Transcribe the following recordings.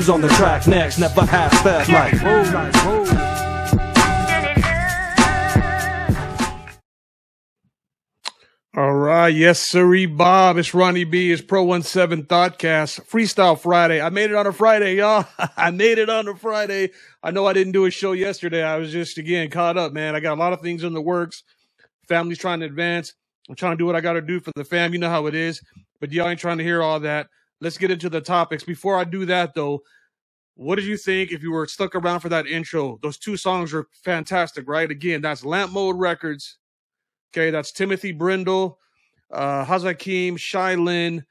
Who's on the track next. Never half step like. All right, yes, sirree, Bob. It's Ronnie B. It's Pro 17 Thoughtcast Freestyle Friday. I made it on a Friday, y'all. I made it on a Friday. I know I didn't do a show yesterday. I was just again caught up, man. I got a lot of things in the works. Family's trying to advance. I'm trying to do what I got to do for the fam. You know how it is. But y'all ain't trying to hear all that. Let's get into the topics. Before I do that, though, what did you think if you were stuck around for that intro? Those two songs are fantastic, right? Again, that's Lamp Mode Records Okay, that's Timothy Brindle, uh, Hazakim, Shai Linne,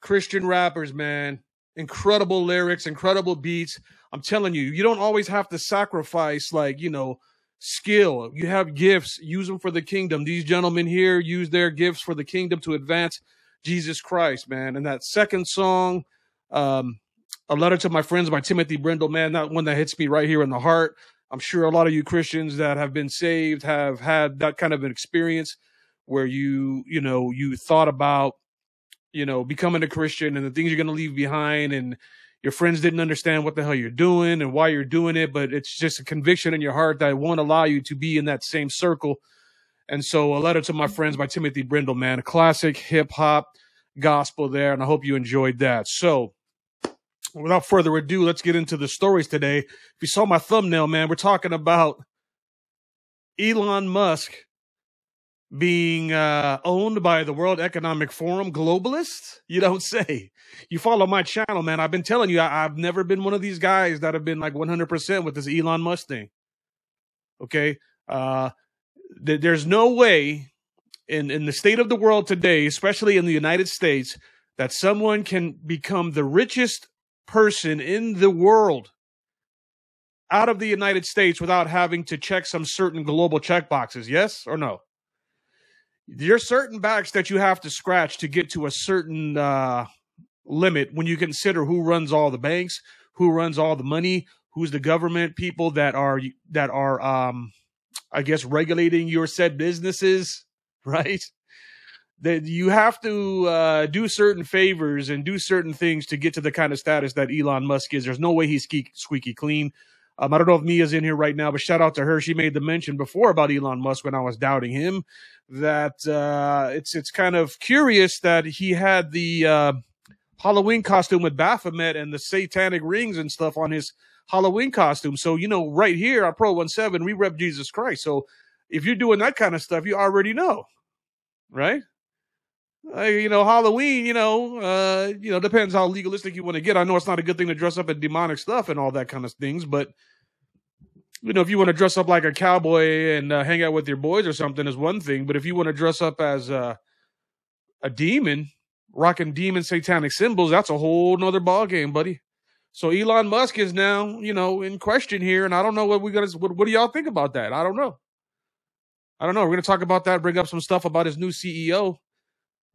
Christian rappers, man. Incredible lyrics, incredible beats. I'm telling you, you don't always have to sacrifice, like, you know, skill. You have gifts, use them for the kingdom. These gentlemen here use their gifts for the kingdom to advance Jesus Christ, man. And that second song, um, A Letter to My Friends by Timothy Brindle, man, that one that hits me right here in the heart. I'm sure a lot of you Christians that have been saved have had that kind of an experience where you, you know, you thought about, you know, becoming a Christian and the things you're going to leave behind and your friends didn't understand what the hell you're doing and why you're doing it, but it's just a conviction in your heart that won't allow you to be in that same circle. And so a letter to my friends by Timothy Brindle, man, a classic hip hop gospel there. And I hope you enjoyed that. So without further ado, let's get into the stories today. If you saw my thumbnail, man, we're talking about Elon Musk being uh, owned by the World Economic Forum globalists? You don't say. You follow my channel, man. I've been telling you, I, have never been one of these guys that have been like 100% with this Elon Musk thing. Okay. Uh, th- there's no way in, in the state of the world today, especially in the United States, that someone can become the richest person in the world out of the United States without having to check some certain global check boxes. Yes or no? There's certain backs that you have to scratch to get to a certain uh, limit when you consider who runs all the banks, who runs all the money, who's the government people that are that are um, I guess regulating your said businesses, right? That you have to uh, do certain favors and do certain things to get to the kind of status that Elon Musk is. There's no way he's squeaky clean. Um, I don't know if Mia's in here right now, but shout out to her. She made the mention before about Elon Musk when I was doubting him. That uh, it's it's kind of curious that he had the uh, Halloween costume with Baphomet and the satanic rings and stuff on his Halloween costume. So you know, right here on Pro One Seven, we rep Jesus Christ. So if you're doing that kind of stuff, you already know, right? You know, Halloween, you know, uh, you know, depends how legalistic you want to get. I know it's not a good thing to dress up in demonic stuff and all that kind of things, but you know, if you want to dress up like a cowboy and uh, hang out with your boys or something is one thing, but if you want to dress up as a, a demon, rocking demon satanic symbols, that's a whole nother ball game, buddy. So Elon Musk is now, you know, in question here, and I don't know what we gonna. What, what do y'all think about that? I don't know. I don't know. We're gonna talk about that. Bring up some stuff about his new CEO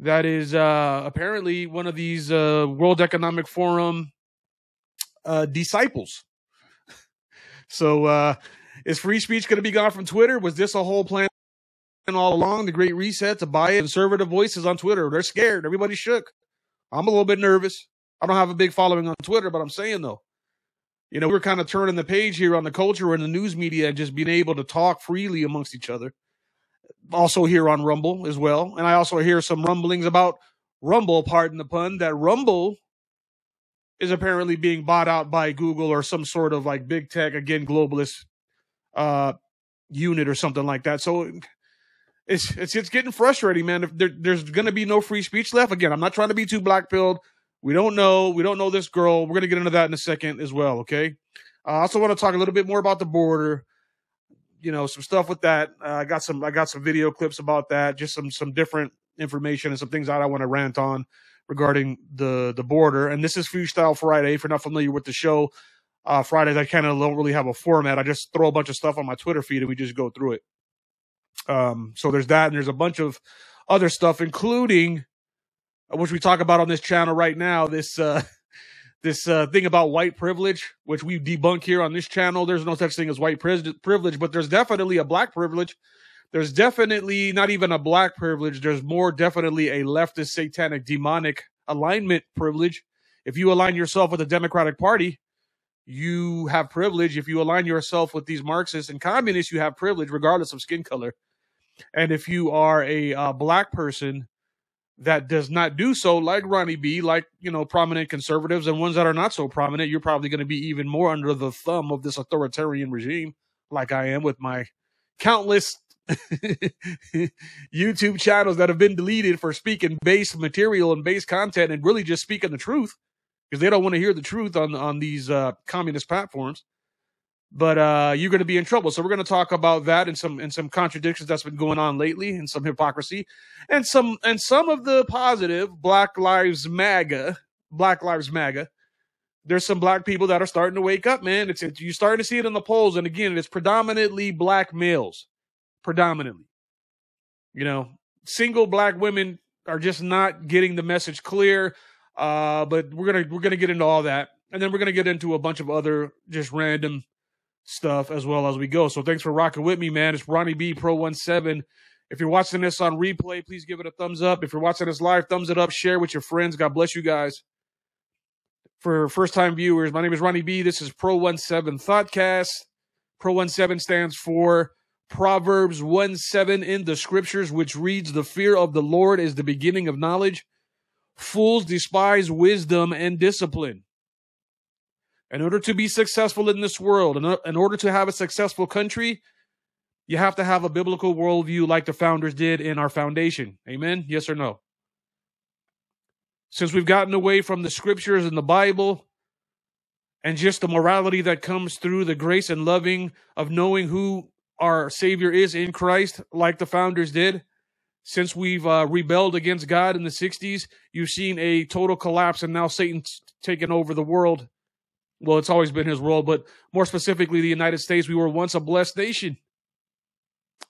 that is uh, apparently one of these uh, World Economic Forum uh, disciples. so, uh, is free speech going to be gone from Twitter? Was this a whole plan all along? The Great Reset to buy conservative voices on Twitter. They're scared. Everybody's shook. I'm a little bit nervous. I don't have a big following on Twitter, but I'm saying though, you know, we're kind of turning the page here on the culture and the news media and just being able to talk freely amongst each other also here on Rumble as well. And I also hear some rumblings about Rumble, pardon the pun, that Rumble is apparently being bought out by Google or some sort of like big tech, again, globalist uh, unit or something like that. So it's it's it's getting frustrating, man. If there, there's going to be no free speech left, again, I'm not trying to be too black pilled. We don't know. We don't know this girl. We're going to get into that in a second as well. Okay. I also want to talk a little bit more about the border you know some stuff with that. Uh, I got some I got some video clips about that, just some some different information and some things that I want to rant on regarding the the border. And this is Freestyle Friday. If you're not familiar with the show, uh, Fridays I kind of don't really have a format. I just throw a bunch of stuff on my Twitter feed and we just go through it. Um, so there's that, and there's a bunch of other stuff, including which we talk about on this channel right now. This uh, this uh, thing about white privilege, which we debunk here on this channel. There's no such thing as white privilege, but there's definitely a black privilege. There's definitely not even a black privilege. There's more definitely a leftist, satanic, demonic alignment privilege, if you align yourself with the Democratic Party, you have privilege. If you align yourself with these Marxists and communists, you have privilege, regardless of skin color. And if you are a uh, black person that does not do so, like Ronnie B, like you know prominent conservatives and ones that are not so prominent, you're probably going to be even more under the thumb of this authoritarian regime, like I am with my countless YouTube channels that have been deleted for speaking base material and base content and really just speaking the truth because they don't want to hear the truth on on these uh, communist platforms. But uh, you're going to be in trouble. So we're going to talk about that and some and some contradictions that's been going on lately, and some hypocrisy, and some and some of the positive Black Lives MAGA, Black Lives MAGA. There's some black people that are starting to wake up, man. It's, you're starting to see it in the polls, and again, it's predominantly black males predominantly. You know, single black women are just not getting the message clear. Uh, but we're gonna we're gonna get into all that, and then we're gonna get into a bunch of other just random stuff as well as we go. So thanks for rocking with me, man. It's Ronnie B Pro One Seven. If you're watching this on replay, please give it a thumbs up. If you're watching this live, thumbs it up. Share with your friends. God bless you guys. For first time viewers, my name is Ronnie B. This is Pro One Seven Thoughtcast. Pro One Seven stands for Proverbs 1 7 in the scriptures, which reads, The fear of the Lord is the beginning of knowledge. Fools despise wisdom and discipline. In order to be successful in this world, in order to have a successful country, you have to have a biblical worldview like the founders did in our foundation. Amen? Yes or no? Since we've gotten away from the scriptures and the Bible and just the morality that comes through the grace and loving of knowing who our Savior is in Christ, like the founders did. Since we've uh, rebelled against God in the 60s, you've seen a total collapse, and now Satan's taken over the world. Well, it's always been his world, but more specifically, the United States. We were once a blessed nation,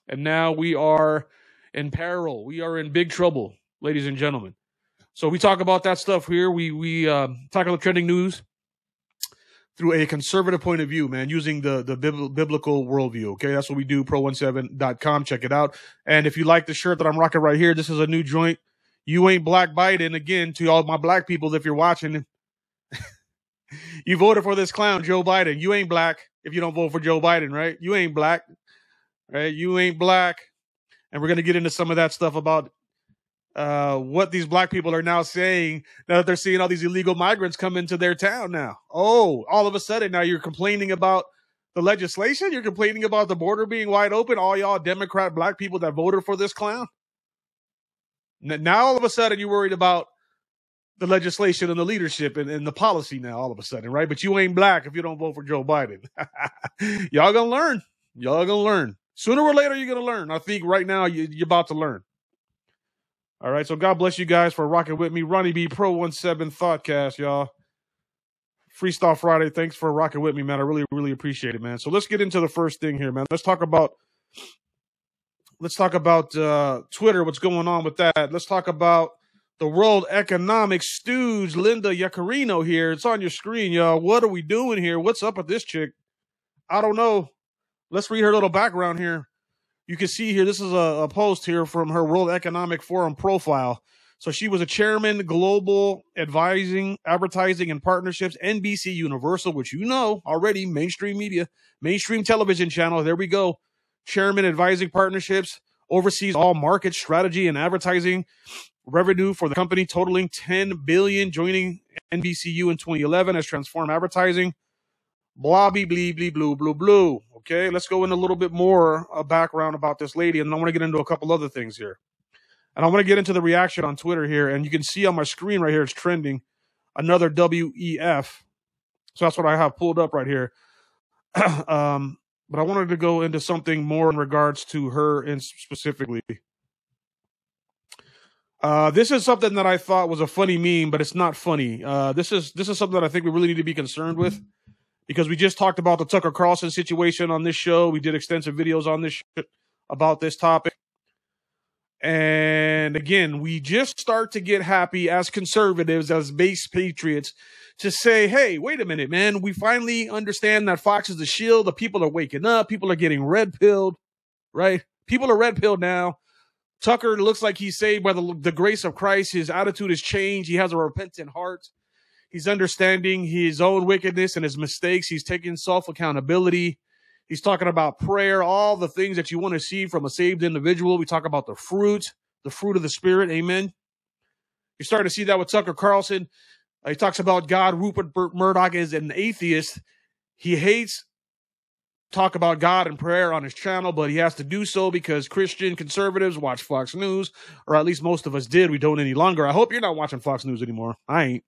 and now we are in peril. We are in big trouble, ladies and gentlemen. So we talk about that stuff here. We we um, talk about trending news through a conservative point of view, man, using the the biblical worldview. Okay, that's what we do. Pro17.com. Check it out. And if you like the shirt that I'm rocking right here, this is a new joint. You ain't black Biden. Again, to all my black people, if you're watching, you voted for this clown, Joe Biden. You ain't black if you don't vote for Joe Biden, right? You ain't black, right? You ain't black. And we're gonna get into some of that stuff about uh, what these black people are now saying now that they're seeing all these illegal migrants come into their town now. Oh, all of a sudden now you're complaining about the legislation? You're complaining about the border being wide open? All y'all Democrat black people that voted for this clown? Now all of a sudden you're worried about the legislation and the leadership and, and the policy now all of a sudden, right? But you ain't black if you don't vote for Joe Biden. y'all gonna learn. Y'all gonna learn. Sooner or later you're gonna learn. I think right now you, you're about to learn. All right. So God bless you guys for rocking with me. Ronnie B Pro 17 Thoughtcast, y'all. Freestyle Friday. Thanks for rocking with me, man. I really, really appreciate it, man. So let's get into the first thing here, man. Let's talk about let's talk about uh, Twitter, what's going on with that. Let's talk about the World Economic Stooge, Linda Yaccarino here. It's on your screen, y'all. What are we doing here? What's up with this chick? I don't know. Let's read her little background here you can see here, this is a, a, post here from her World Economic Forum profile. So she was a chairman, global advising, advertising, and partnerships, NBC Universal, which you know already, mainstream media, mainstream television channel. There we go. Chairman, advising partnerships, oversees all market strategy and advertising revenue for the company, totaling 10 billion, joining NBCU in 2011 as Transform Advertising. Blah, blee, blee, blee, blue, blue, blue. Okay, let's go in a little bit more uh, background about this lady, and I want to get into a couple other things here. And I want to get into the reaction on Twitter here, and you can see on my screen right here, it's trending another WEF. So that's what I have pulled up right here. um, but I wanted to go into something more in regards to her and specifically. Uh, this is something that I thought was a funny meme, but it's not funny. Uh, this is this is something that I think we really need to be concerned with because we just talked about the Tucker Carlson situation on this show. We did extensive videos on this about this topic. And again, we just start to get happy as conservatives, as base patriots, to say, hey, wait a minute, man. We finally understand that Fox is the shield. The people are waking up. People are getting red pilled, right? People are red pilled now. Tucker looks like he's saved by the, the grace of Christ. His attitude has changed. He has a repentant heart He's understanding his own wickedness and his mistakes. He's taking self accountability. He's talking about prayer, all the things that you want to see from a saved individual. We talk about the fruit, the fruit of the Spirit. Amen. You're starting to see that with Tucker Carlson. Uh, he talks about God. Rupert Murdoch is an atheist. He hates talk about God and prayer on his channel, but he has to do so because Christian conservatives watch Fox News, or at least most of us did. We don't any longer. I hope you're not watching Fox News anymore. I ain't.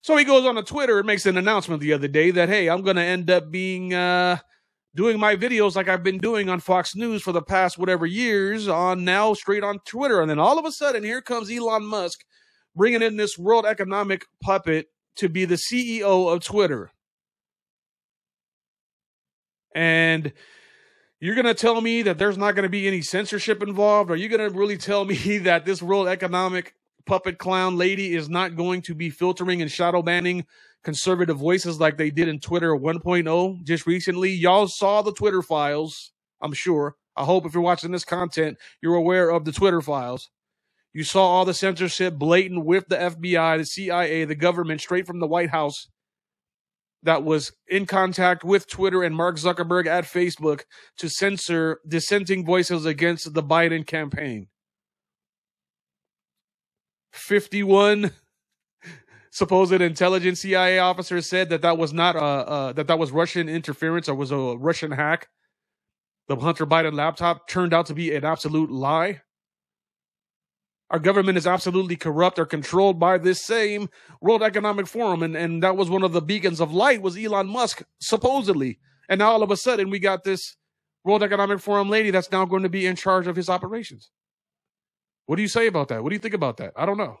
So he goes on to Twitter and makes an announcement the other day that, hey, I'm going to end up being uh, doing my videos like I've been doing on Fox News for the past whatever years on now straight on Twitter. And then all of a sudden, here comes Elon Musk bringing in this world economic puppet to be the CEO of Twitter. And you're going to tell me that there's not going to be any censorship involved? Are you going to really tell me that this world economic puppet clown lady is not going to be filtering and shadow banning conservative voices like they did in Twitter 1.0 just recently. Y'all saw the Twitter files, I'm sure. I hope if you're watching this content, you're aware of the Twitter files. You saw all the censorship blatant with the FBI, the CIA, the government, straight from the White House that was in contact with Twitter and Mark Zuckerberg at Facebook to censor dissenting voices against the Biden campaign. 51 supposed intelligence CIA officers said that that was not uh, that that was Russian interference or was a Russian hack. The Hunter Biden laptop turned out to be an absolute lie. Our government is absolutely corrupt or controlled by this same World Economic Forum, and, and that was one of the beacons of light was Elon Musk, supposedly. And now all of a sudden we got this World Economic Forum lady that's now going to be in charge of his operations. What do you say about that? What do you think about that? I don't know.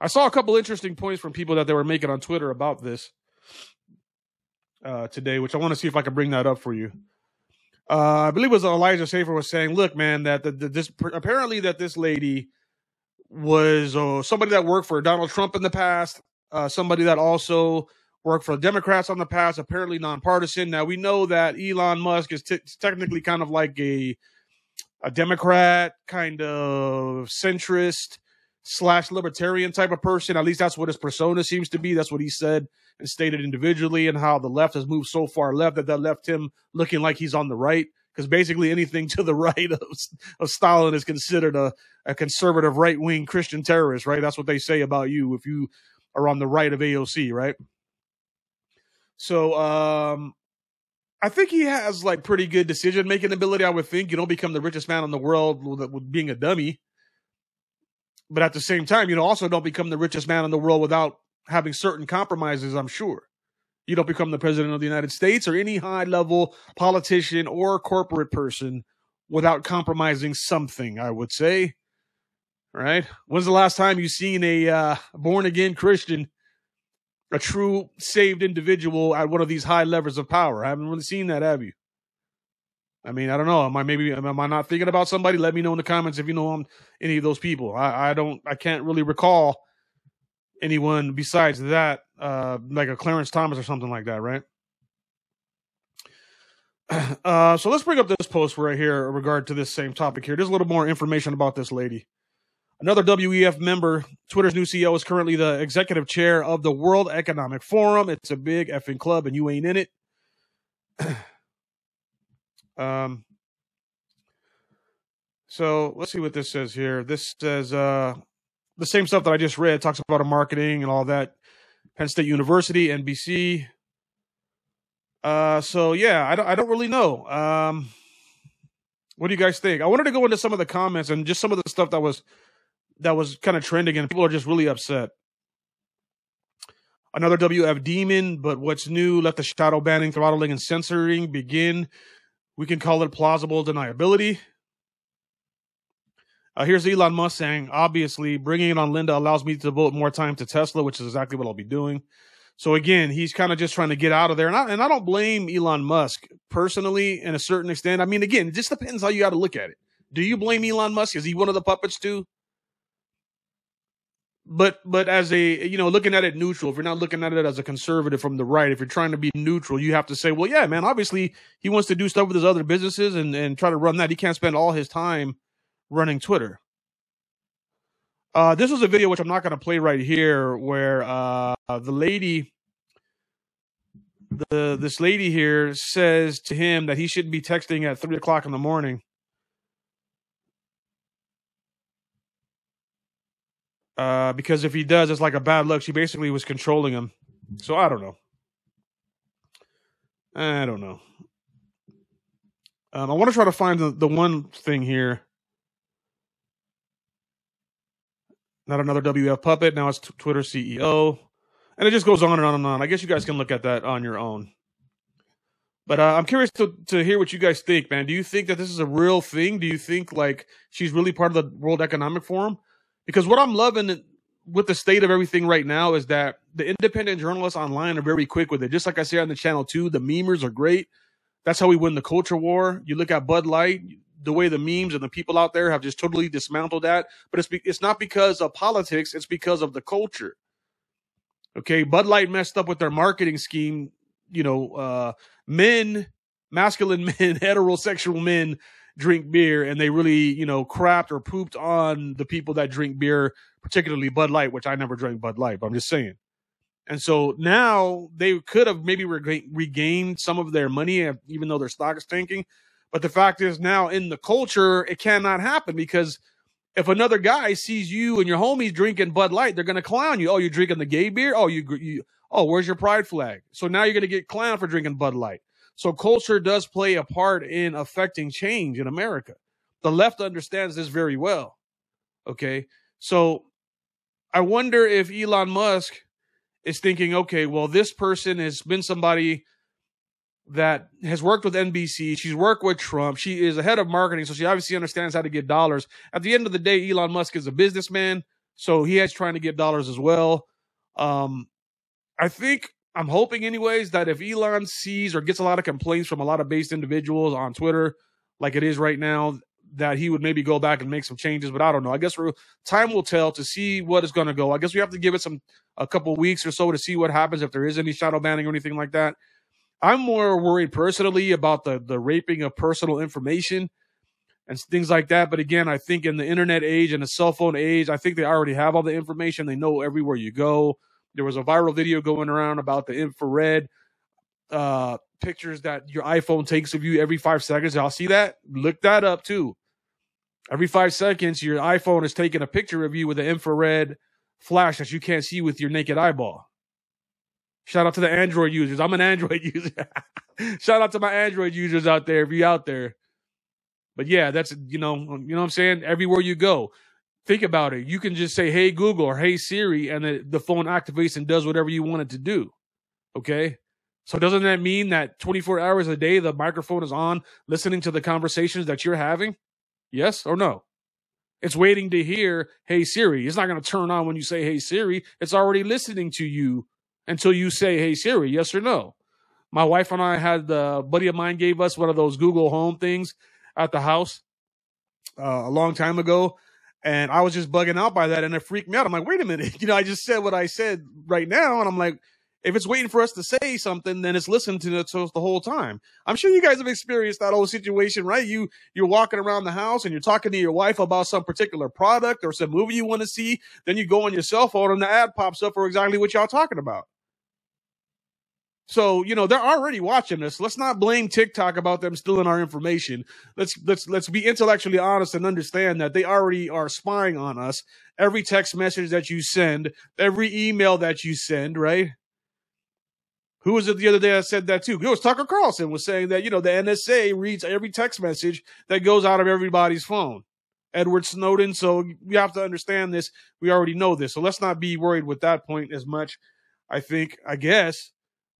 I saw a couple interesting points from people that they were making on Twitter about this uh, today, which I want to see if I can bring that up for you. Uh, I believe it was Elijah Schaffer was saying, "Look, man, that the, the, this apparently that this lady was uh, somebody that worked for Donald Trump in the past, uh, somebody that also worked for Democrats on the past, apparently nonpartisan. Now we know that Elon Musk is t- technically kind of like a a Democrat, kind of centrist slash libertarian type of person. At least that's what his persona seems to be. That's what he said and stated individually, and how the left has moved so far left that that left him looking like he's on the right. Because basically anything to the right of, of Stalin is considered a, a conservative right wing Christian terrorist, right? That's what they say about you if you are on the right of AOC, right? So um, I think he has like pretty good decision making ability. I would think you don't become the richest man in the world with, with, being a dummy, but at the same time, you know, also don't become the richest man in the world without having certain compromises. I'm sure you don't become the president of the United States or any high level politician or corporate person without compromising something. I would say, right? When's the last time you seen a uh, born again Christian? a true saved individual at one of these high levers of power. I haven't really seen that, have you? I mean, I don't know. Am I maybe am I not thinking about somebody? Let me know in the comments if you know I'm any of those people. I, I don't I can't really recall anyone besides that, uh, like a Clarence Thomas or something like that, right? Uh, so let's bring up this post right here in regard to this same topic here. There's a little more information about this lady. Another WEF member, Twitter's new CEO, is currently the executive chair of the World Economic Forum. It's a big effing club, and you ain't in it. um, so let's see what this says here. This says uh, the same stuff that I just read. Talks about marketing and all that. Penn State University, NBC. Uh, so yeah, I don't, I don't really know. Um, what do you guys think? I wanted to go into some of the comments and just some of the stuff that was that was kind of trending, and people are just really upset. Another WF demon, but what's new? Let the shadow banning, throttling, and censoring begin. We can call it plausible deniability. Uh, here's Elon Musk saying, obviously, bringing it on Linda allows me to devote more time to Tesla, which is exactly what I'll be doing. So again, he's kind of just trying to get out of there, and I, and I don't blame Elon Musk personally, in a certain extent. I mean, again, it just depends how you got to look at it. Do you blame Elon Musk? Is he one of the puppets too? But but as a you know looking at it neutral if you're not looking at it as a conservative from the right if you're trying to be neutral you have to say well yeah man obviously he wants to do stuff with his other businesses and and try to run that he can't spend all his time running twitter Uh, this was a video which I'm not going to play right here, where uh, the lady, the this lady here says to him that he shouldn't be texting at three o'clock in the morning. Uh, because if he does, it's like a bad luck. She basically was controlling him. So I don't know. I don't know. Um, I want to try to find the, the one thing here. Not another WF puppet. Now it's t- Twitter CEO. And it just goes on and on and on. I guess you guys can look at that on your own. But uh, I'm curious to, to hear what you guys think, man. Do you think that this is a real thing? Do you think like she's really part of the World Economic Forum? Because what I'm loving with the state of everything right now is that the independent journalists online are very quick with it. Just like I say on the channel too, the memers are great. That's how we win the culture war. You look at Bud Light, the way the memes and the people out there have just totally dismantled that. But it's be, it's not because of politics; it's because of the culture. Okay, Bud Light messed up with their marketing scheme. You know, uh, men, masculine men, heterosexual men drink beer, and they really, you know, crapped or pooped on the people that drink beer, particularly Bud Light, which I never drank Bud Light, but I'm just saying. And so now they could have maybe rega- regained some of their money, uh, even though their stock is tanking. But the fact is, now in the culture, it cannot happen because if another guy sees you and your homies drinking Bud Light, they're going to clown you. Oh, you're drinking the gay beer? Oh, you, you oh, where's your pride flag? So now you're going to get clowned for drinking Bud Light. So culture does play a part in affecting change in America. The left understands this very well. Okay. So I wonder if Elon Musk is thinking, okay, well, this person has been somebody that has worked with NBC. She's worked with Trump. She is a head of marketing, so she obviously understands how to get dollars. At the end of the day, Elon Musk is a businessman, so he is trying to get dollars as well. Um, I think I'm hoping, anyways, that if Elon sees or gets a lot of complaints from a lot of based individuals on Twitter, like it is right now, that he would maybe go back and make some changes. But I don't know. I guess time will tell to see what is going to go. I guess we have to give it some a couple weeks or so to see what happens if there is any shadow banning or anything like that. I'm more worried personally about the the raping of personal information and things like that. But again, I think in the internet age and the cell phone age, I think they already have all the information. They know everywhere you go. There was a viral video going around about the infrared uh, pictures that your iPhone takes of you every five seconds. Y'all see that? Look that up too. Every five seconds, your iPhone is taking a picture of you with an infrared flash that you can't see with your naked eyeball. Shout out to the Android users. I'm an Android user. Shout out to my Android users out there if you out there. But yeah, that's you know, you know what I'm saying? Everywhere you go. Think about it. You can just say, "Hey Google" or "Hey Siri," and the, the phone activates and does whatever you want it to do. Okay? So doesn't that mean that 24 hours a day the microphone is on listening to the conversations that you're having? Yes or no? It's waiting to hear, "Hey Siri." It's not going to turn on when you say, "Hey Siri." It's already listening to you until you say, "Hey Siri," yes or no. My wife and I had the buddy of mine gave us one of those Google Home things at the house uh, a long time ago, and I was just bugging out by that, and it freaked me out. I'm like, wait a minute, you know, I just said what I said right now, and I'm like, if it's waiting for us to say something, then it's listening to us the whole time. I'm sure you guys have experienced that whole situation, right? You you're walking around the house and you're talking to your wife about some particular product or some movie you want to see. Then you go on your cell phone and the ad pops up for exactly what y'all talking about. So, you know, they're already watching us. Let's not blame TikTok about them stealing our information. Let's let's let's be intellectually honest and understand that they already are spying on us. Every text message that you send, every email that you send, right? Who was it the other day I said that too? It was Tucker Carlson was saying that, you know, the NSA reads every text message that goes out of everybody's phone. Edward Snowden. So we have to understand this. We already know this. So let's not be worried with that point as much. I think, I guess.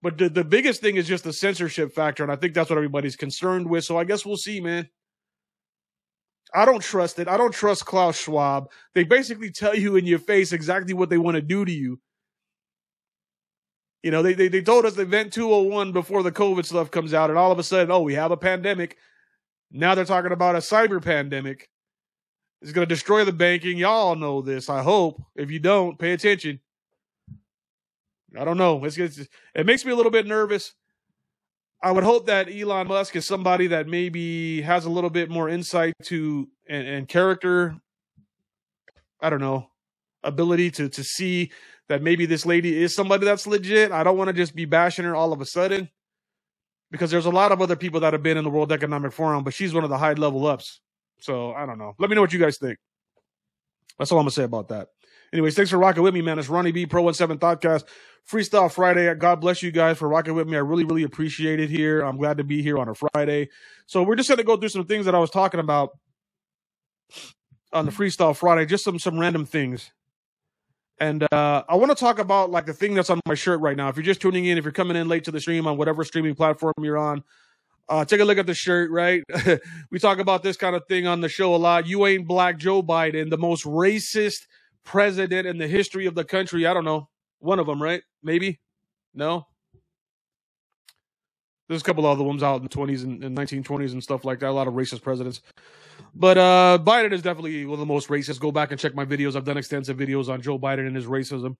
But the, the biggest thing is just the censorship factor, and I think that's what everybody's concerned with. So I guess we'll see, man. I don't trust it. I don't trust Klaus Schwab. They basically tell you in your face exactly what they want to do to you. You know, they, they, they told us Event 201 before the COVID stuff comes out, and all of a sudden, oh, we have a pandemic. Now they're talking about a cyber pandemic. It's going to destroy the banking. Y'all know this, I hope. If you don't, pay attention. I don't know. It's, it's, it makes me a little bit nervous. I would hope that Elon Musk is somebody that maybe has a little bit more insight to and, and character. I don't know. ability to to see that maybe this lady is somebody that's legit. I don't want to just be bashing her all of a sudden because there's a lot of other people that have been in the World Economic Forum, but she's one of the high level ups. So I don't know. Let me know what you guys think. That's all I'm gonna say about that. Anyways, thanks for rocking with me, man. It's Ronnie B, Pro 17 Thoughtcast, Freestyle Friday. God bless you guys for rocking with me. I really, really appreciate it here. I'm glad to be here on a Friday. So we're just gonna go through some things that I was talking about on the Freestyle Friday, just some some random things. And uh, I want to talk about like the thing that's on my shirt right now. If you're just tuning in, if you're coming in late to the stream on whatever streaming platform you're on, uh, take a look at the shirt, right? we talk about this kind of thing on the show a lot. You ain't black Joe Biden, the most racist president in the history of the country. I don't know. One of them, right? Maybe? No? There's a couple other ones out in the 20s and, and 1920s and stuff like that. A lot of racist presidents. But uh, Biden is definitely one of the most racist. Go back and check my videos. I've done extensive videos on Joe Biden and his racism.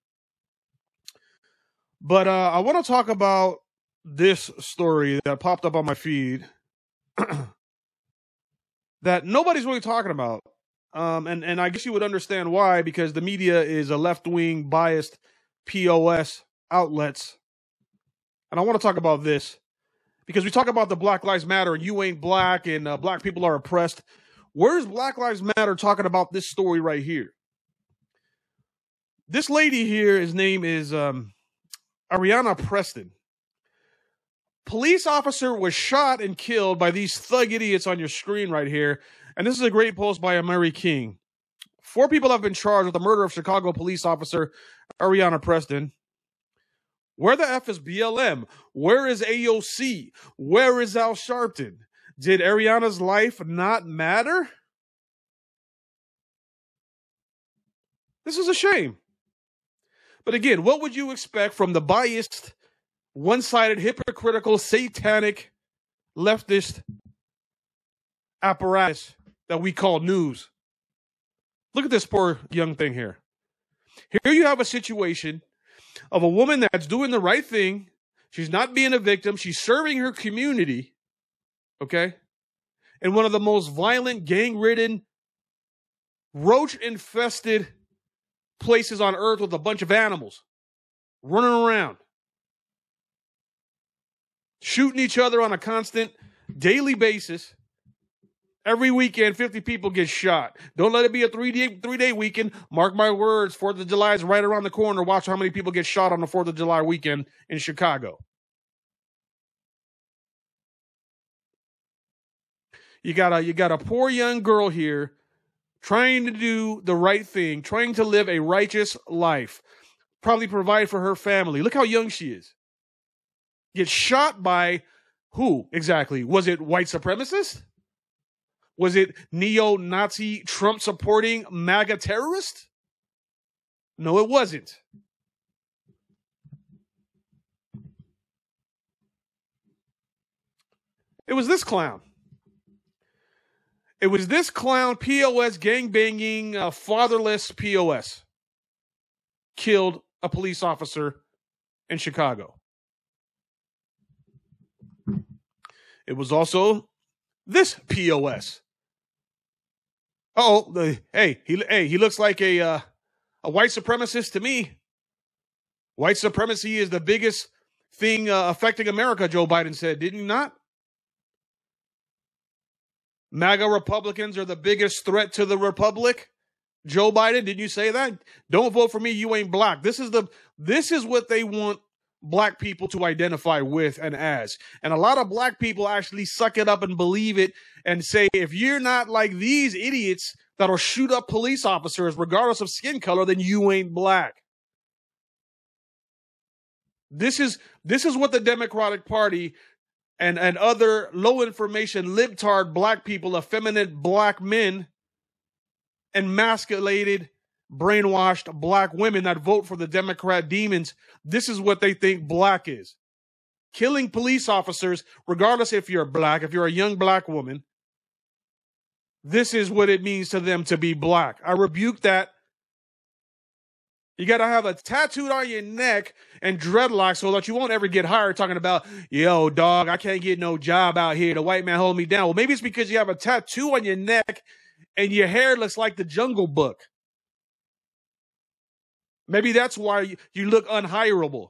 But uh, I want to talk about this story that popped up on my feed that nobody's really talking about. Um, and, and I guess you would understand why, because the media is a left wing biased POS outlets. And I want to talk about this because we talk about the Black Lives Matter and you ain't black and uh, black people are oppressed. Where's Black Lives Matter talking about this story right here? This lady here, his name is um, Areanah Preston. Police officer was shot and killed by these thug idiots on your screen right here. And this is a great post by Amari King. Four people have been charged with the murder of Chicago police officer Areanah Preston. Where the F is BLM? Where is AOC? Where is Al Sharpton? Did Areanah's life not matter? This is a shame. But again, what would you expect from the biased, one sided, hypocritical, satanic, leftist apparatus that we call news? Look at this poor young thing here. Here you have a situation of a woman that's doing the right thing. She's not being a victim. She's serving her community okay? In one of the most violent, gang ridden, roach infested places on earth with a bunch of animals running around, shooting each other on a constant daily basis. Every weekend, 50 people get shot. Don't let it be a three day, three day weekend. Mark my words, 4th of July is right around the corner. Watch how many people get shot on the 4th of July weekend in Chicago. You got a you got a poor young girl here trying to do the right thing, trying to live a righteous life, probably provide for her family. Look how young she is. Get shot by who exactly? Was it white supremacists? Was it neo Nazi Trump supporting MAGA terrorist? No, it wasn't. It was this clown. It was this clown POS gang banging uh, fatherless POS killed a police officer in Chicago. It was also this POS. Oh, the hey, he hey, he looks like a uh, a white supremacist to me. White supremacy is the biggest thing uh, affecting America, Joe Biden said, didn't he not? MAGA Republicans are the biggest threat to the Republic. Joe Biden, did you say that? Don't vote for me, you ain't black. This is the this is what they want black people to identify with and as. And a lot of black people actually suck it up and believe it and say if you're not like these idiots that'll shoot up police officers regardless of skin color, then you ain't black. This is this is what the Democratic Party and, and other low information libtard black people, effeminate black men, emasculated, brainwashed black women that vote for the Democrat demons. This is what they think black is. Killing police officers, regardless if you're black, if you're a young black woman, this is what it means to them to be black. I rebuke that you got to have a tattooed on your neck and dreadlocks so that you won't ever get hired talking about, yo, dog, I can't get no job out here. The white man hold me down. Well, maybe it's because you have a tattoo on your neck and your hair looks like the jungle book. Maybe that's why you, look unhireable.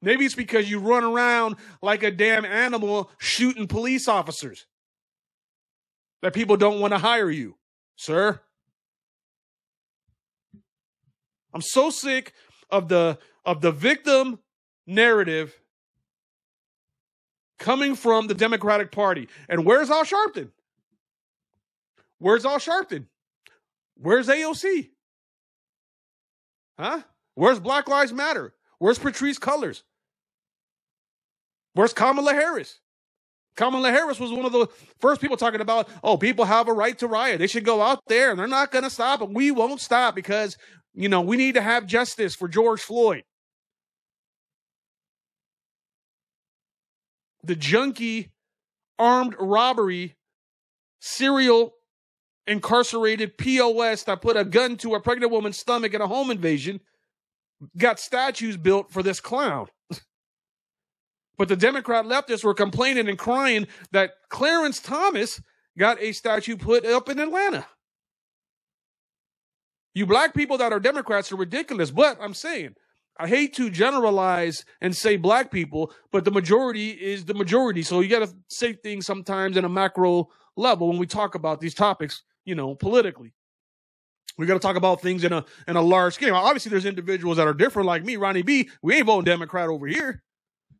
Maybe it's because you run around like a damn animal shooting police officers that people don't want to hire you, sir. I'm so sick of the of the victim narrative coming from the Democratic Party. And where's Al Sharpton? Where's Al Sharpton? Where's AOC? Huh? Where's Black Lives Matter? Where's Patrisse Cullors? Where's Kamala Harris? Kamala Harris was one of the first people talking about, oh, people have a right to riot. They should go out there and they're not going to stop, and we won't stop because, you know, we need to have justice for George Floyd. The junkie armed robbery serial incarcerated POS that put a gun to a pregnant woman's stomach in a home invasion got statues built for this clown. but the Democrat leftists were complaining and crying that Clarence Thomas got a statue put up in Atlanta. You black people that are Democrats are ridiculous, but I'm saying I hate to generalize and say black people, but the majority is the majority. So you got to say things sometimes in a macro level when we talk about these topics, you know, politically. We got to talk about things in a in a large scale. Obviously, there's individuals that are different, like me, Ronnie B. We ain't voting Democrat over here.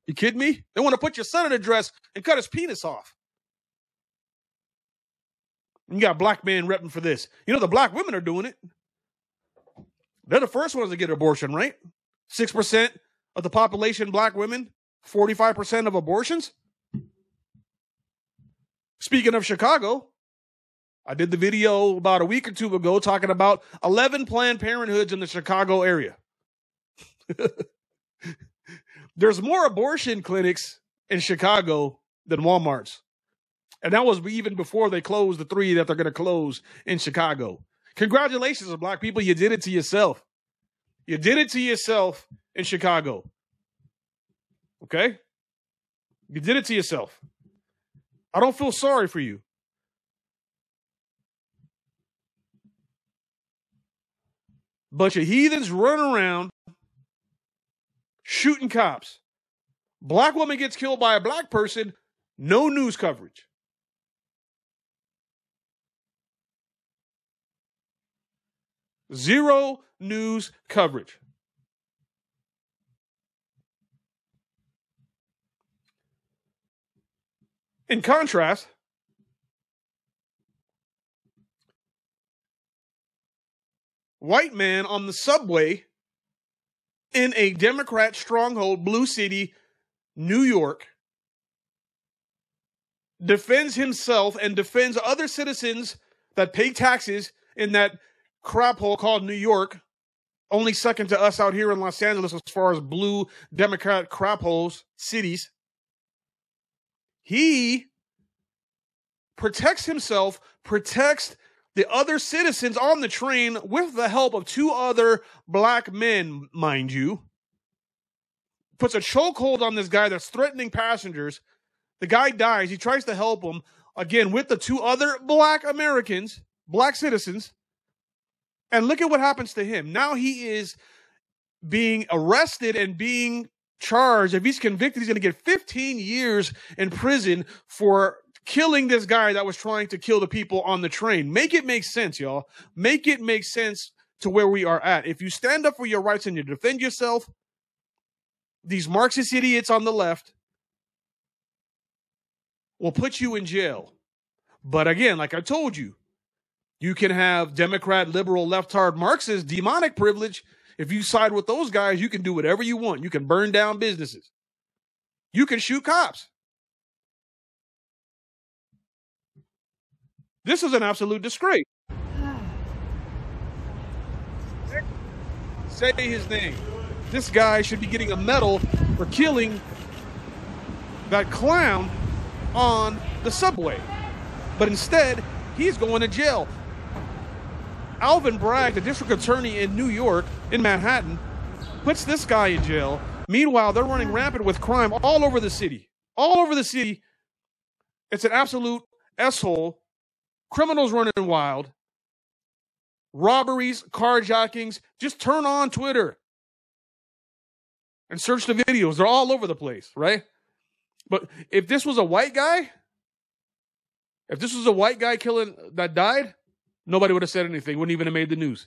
You kidding me? They want to put your son in a dress and cut his penis off. You got black men repping for this. You know the black women are doing it. They're the first ones to get abortion, right? 6% of the population, black women, 45% of abortions. Speaking of Chicago, I did the video about a week or two ago talking about 11 Planned Parenthoods in the Chicago area. There's more abortion clinics in Chicago than Walmart's. And that was even before they closed the three that they're going to close in Chicago. Congratulations, black people. You did it to yourself. You did it to yourself in Chicago. Okay? You did it to yourself. I don't feel sorry for you. Bunch of heathens running around shooting cops. Black woman gets killed by a black person, no news coverage. Zero news coverage. In contrast, white man on the subway in a Democrat stronghold, Blue City, New York, defends himself and defends other citizens that pay taxes in that crap hole called New York, only second to us out here in Los Angeles as far as blue Democrat crap holes, cities. He protects himself, protects the other citizens on the train with the help of two other black men, mind you. Puts a chokehold on this guy that's threatening passengers. The guy dies. He tries to help him again with the two other black Americans, black citizens. And look at what happens to him. Now he is being arrested and being charged. If he's convicted, he's going to get 15 years in prison for killing this guy that was trying to kill the people on the train. Make it make sense, y'all. Make it make sense to where we are at. If you stand up for your rights and you defend yourself, these Marxist idiots on the left will put you in jail. But again, like I told you, you can have Democrat, liberal, left hard Marxist demonic privilege. If you side with those guys, you can do whatever you want. You can burn down businesses. You can shoot cops. This is an absolute disgrace. Say his name. This guy should be getting a medal for killing that clown on the subway. But instead, he's going to jail. Alvin Bragg, the district attorney in New York, in Manhattan, puts this guy in jail. Meanwhile, they're running rampant with crime all over the city. All over the city. It's an absolute S-hole. Criminals running wild. robberies, carjackings. Just turn on Twitter and search the videos. They're all over the place, right? But if this was a white guy, if this was a white guy killing that died, nobody would have said anything, wouldn't even have made the news.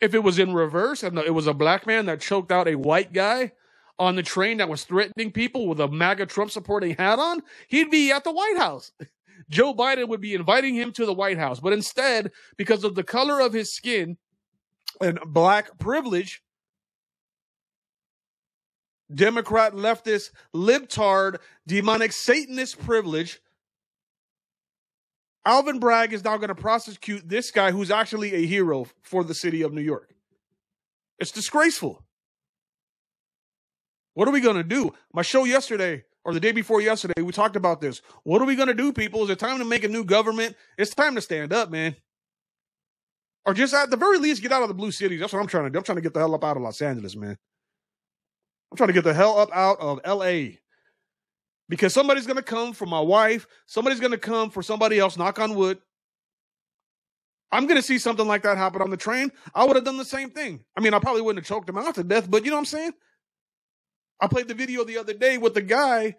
If it was in reverse and it was a black man that choked out a white guy on the train that was threatening people with a MAGA Trump supporting hat on, he'd be at the White House. Joe Biden would be inviting him to the White House. But instead, because of the color of his skin and black privilege, Democrat, leftist, libtard, demonic Satanist privilege, Alvin Bragg is now going to prosecute this guy who's actually a hero for the city of New York. It's disgraceful. What are we going to do? My show yesterday or the day before yesterday, we talked about this. What are we going to do, people? Is it time to make a new government? It's time to stand up, man. Or just at the very least, get out of the blue cities. That's what I'm trying to do. I'm trying to get the hell up out of Los Angeles, man. I'm trying to get the hell up out of LA because somebody's going to come for my wife. Somebody's going to come for somebody else, knock on wood. I'm going to see something like that happen on the train. I would have done the same thing. I mean, I probably wouldn't have choked him out to death, but you know what I'm saying? I played the video the other day with the guy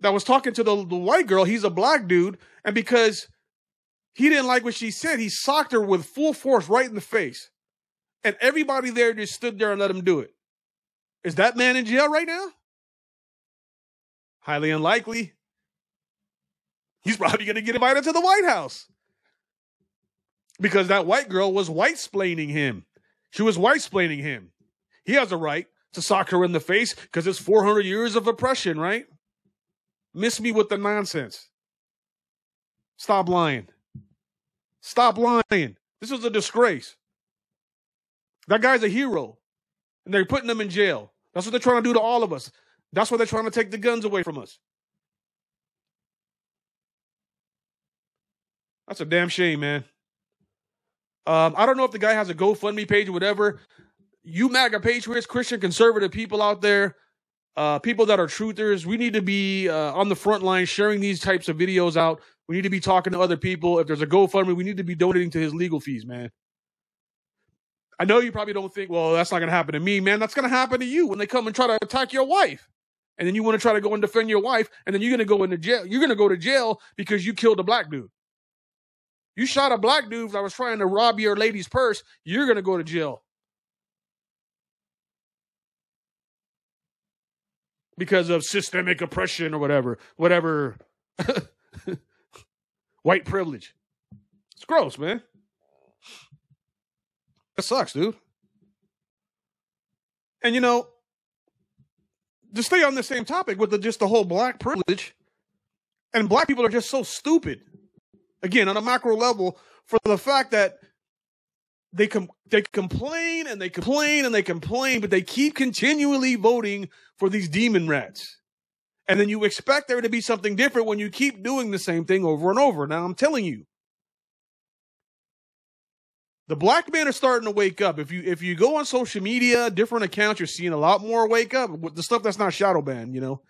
that was talking to the, the white girl. He's a black dude. And because he didn't like what she said, he socked her with full force right in the face. And everybody there just stood there and let him do it. Is that man in jail right now? Highly unlikely. He's probably going to get invited to the White House because that white girl was white splaining him. She was white splaining him. He has a right to sock her in the face because it's 400 years of oppression, right? Miss me with the nonsense. Stop lying. Stop lying. This is a disgrace. That guy's a hero, and they're putting him in jail. That's what they're trying to do to all of us. That's why they're trying to take the guns away from us. That's a damn shame, man. Um, I don't know if the guy has a GoFundMe page or whatever you MAGA patriots, Christian conservative people out there, uh, people that are truthers, we need to be uh, on the front line sharing these types of videos out. We need to be talking to other people. If there's a GoFundMe, we need to be donating to his legal fees, man. I know you probably don't think, well, that's not going to happen to me, man. That's going to happen to you when they come and try to attack your wife. And then you want to try to go and defend your wife, and then you're going to go into jail. You're going to go to jail because you killed a black dude. You shot a black dude that was trying to rob your lady's purse. You're going to go to jail. Because of systemic oppression or whatever, whatever white privilege. It's gross, man. That sucks, dude. And you know, to stay on the same topic with the, just the whole black privilege, and black people are just so stupid. Again, on a macro level, for the fact that they com- they complain and they complain and they complain, but they keep continually voting for these demon rats. And then you expect there to be something different when you keep doing the same thing over and over. Now I'm telling you, the black men are starting to wake up. If you if you go on social media, different accounts, you're seeing a lot more wake up. The stuff that's not shadow ban, you know.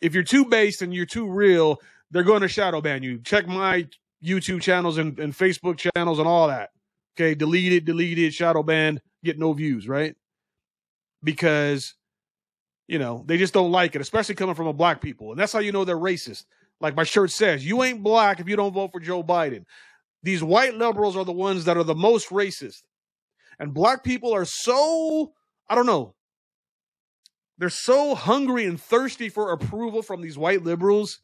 If you're too based and you're too real, they're going to shadow ban you. Check my YouTube channels and, and Facebook channels and all that. Okay, deleted, deleted, shadow ban, get no views, right? Because, you know, they just don't like it, especially coming from a black people. And that's how you know they're racist. Like my shirt says, you ain't black if you don't vote for Joe Biden. These white liberals are the ones that are the most racist. And black people are so, I don't know, they're so hungry and thirsty for approval from these white liberals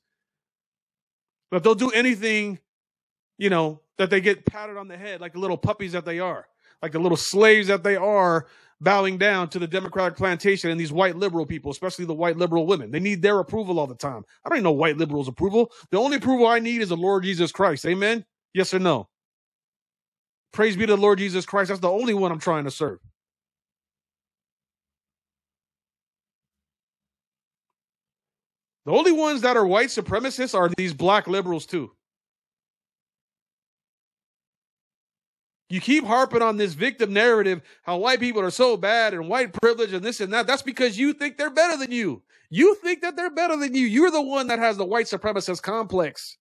that they'll do anything, you know, that they get patted on the head like the little puppies that they are, like the little slaves that they are, bowing down to the Democratic plantation and these white liberal people, especially the white liberal women. They need their approval all the time. I don't need no white liberals' approval. The only approval I need is the Lord Jesus Christ. Amen? Yes or no? Praise be to the Lord Jesus Christ. That's the only one I'm trying to serve. The only ones that are white supremacists are these black liberals, too. You keep harping on this victim narrative, how white people are so bad and white privilege and this and that. That's because you think they're better than you. You think that they're better than you. You're the one that has the white supremacist complex.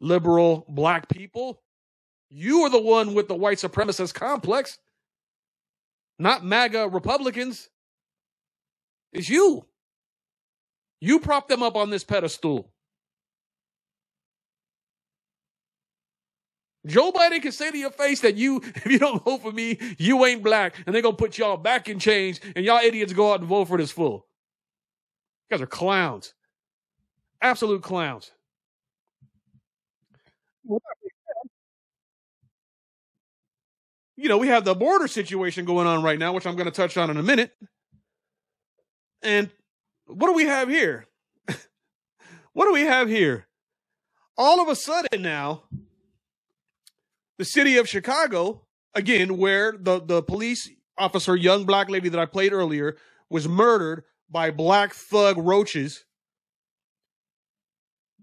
liberal black people. You are the one with the white supremacist complex, not MAGA Republicans. It's you. You prop them up on this pedestal. Joe Biden can say to your face that you, if you don't vote for me, you ain't black, and they're gonna put y'all back in chains, and y'all idiots go out and vote for this fool. You guys are clowns. Absolute clowns. You know, we have the border situation going on right now, which I'm going to touch on in a minute. And what do we have here? what do we have here? All of a sudden now, the city of Chicago, again, where the, the police officer, young black lady that I played earlier, was murdered by black thug roaches.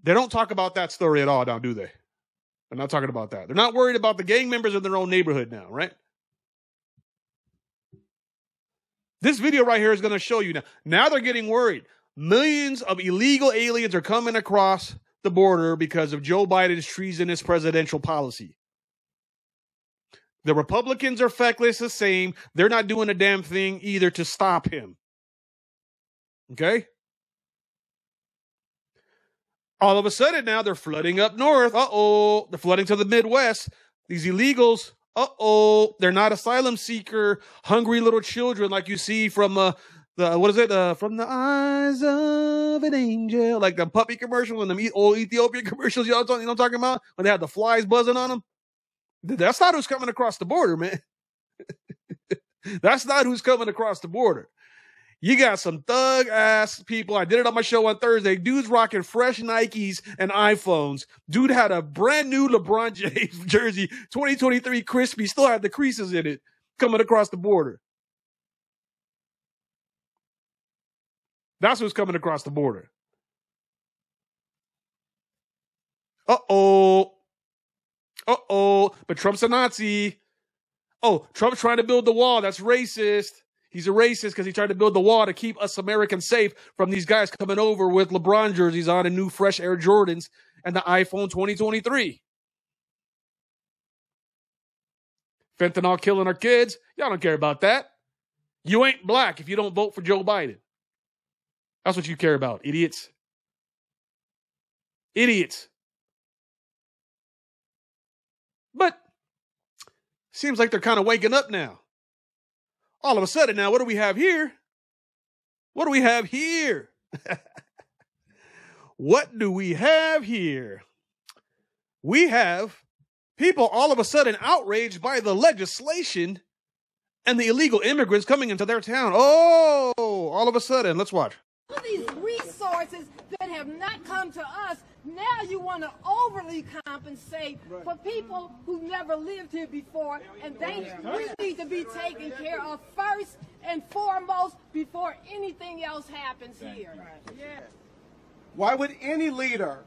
They don't talk about that story at all now, do they? They're not talking about that. They're not worried about the gang members in their own neighborhood now, right? This video right here is going to show you now. Now they're getting worried. Millions of illegal aliens are coming across the border because of Joe Biden's treasonous presidential policy. The Republicans are feckless the same. They're not doing a damn thing either to stop him. Okay? All of a sudden now they're flooding up north. Uh oh. They're flooding to the Midwest. These illegals, uh oh. They're not asylum seeker, hungry little children like you see from uh, the, what is it? Uh, from the eyes of an angel. Like the puppy commercial and the old Ethiopian commercials. You know what I'm talking about? When they have the flies buzzing on them. That's not who's coming across the border, man. That's not who's coming across the border. You got some thug ass people. I did it on my show on Thursday. Dude's rocking fresh Nikes and iPhones. Dude had a brand new LeBron James jersey, 2023 crispy, still had the creases in it coming across the border. That's who's coming across the border. Uh oh. Uh oh. But Trump's a Nazi. Oh, Trump's trying to build the wall. That's racist. He's a racist because he tried to build the wall to keep us Americans safe from these guys coming over with LeBron jerseys on and new fresh Air Jordans and the iPhone 2023. Fentanyl killing our kids. Y'all don't care about that. You ain't black if you don't vote for Joe Biden. That's what you care about, idiots. Idiots. But seems like they're kind of waking up now. All of a sudden, now, what do we have here? What do we have here? what do we have here? We have people all of a sudden outraged by the legislation and the illegal immigrants coming into their town. Oh, all of a sudden, let's watch. Have not come to us now you want to overly compensate right. for people who never lived here before, and they we need to be taken care of first and foremost before anything else happens here. Why would any leader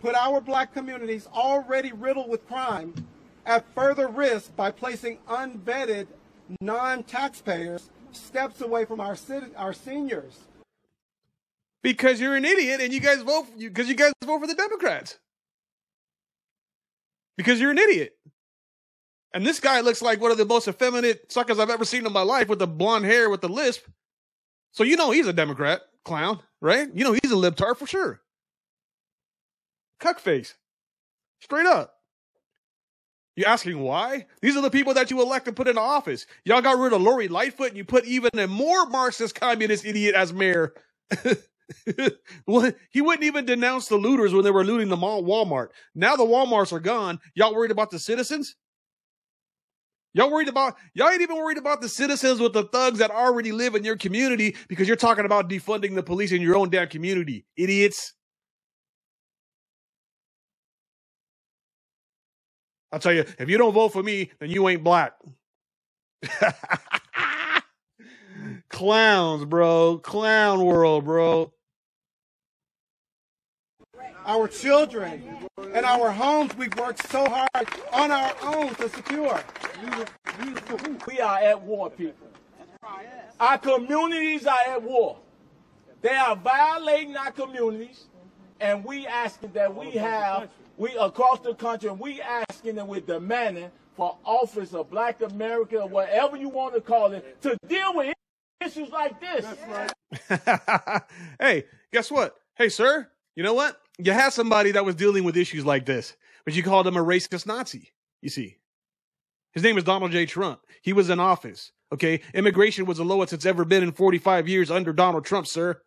put our black communities already riddled with crime at further risk by placing unvetted non-taxpayers steps away from our, our seniors? Because you're an idiot and you guys vote for you because you guys vote for the Democrats. Because you're an idiot. And this guy looks like one of the most effeminate suckers I've ever seen in my life with the blonde hair with the lisp. So you know he's a Democrat clown, right? You know he's a libtard for sure. Cuckface. Straight up. You asking why? These are the people that you elect and put into office. Y'all got rid of Lori Lightfoot and you put even a more Marxist communist idiot as mayor. he wouldn't even denounce the looters when they were looting the mall, Walmart. Now the Walmarts are gone. Y'all worried about the citizens? Y'all worried about, y'all ain't even worried about the citizens with the thugs that already live in your community because you're talking about defunding the police in your own damn community. Idiots. I'll tell you, if you don't vote for me, then you ain't black. Clowns, bro. Clown world, bro. Our children and our homes we've worked so hard on our own to secure. We are at war, people. Our communities are at war. They are violating our communities, and we asking that we have we across the country, and we asking and we're demanding for office of Black America or whatever you want to call it to deal with issues like this. hey, guess what? Hey, sir, you know what? You had somebody that was dealing with issues like this, but you called him a racist Nazi, you see. His name is Donald J. Trump. He was in office. Okay. Immigration was the lowest it's ever been in 45 years under Donald Trump, sir.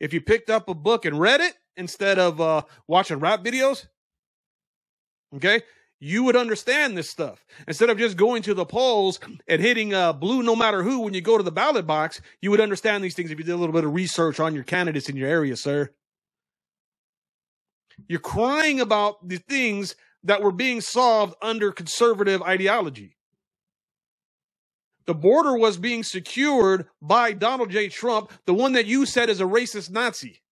If you picked up a book and read it instead of uh, watching rap videos, okay, you would understand this stuff. Instead of just going to the polls and hitting uh, blue no matter who when you go to the ballot box, you would understand these things if you did a little bit of research on your candidates in your area, sir. You're crying about the things that were being solved under conservative ideology. The border was being secured by Donald J. Trump, the one that you said is a racist Nazi.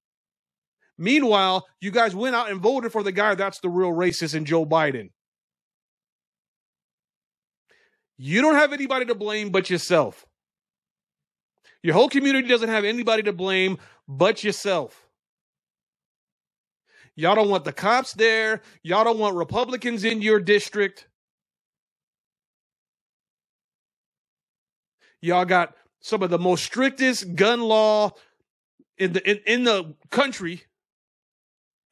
Meanwhile, you guys went out and voted for the guy that's the real racist in Joe Biden. You don't have anybody to blame but yourself. Your whole community doesn't have anybody to blame but yourself. Y'all don't want the cops there. Y'all don't want Republicans in your district. Y'all got some of the most strictest gun law in the in, in the country,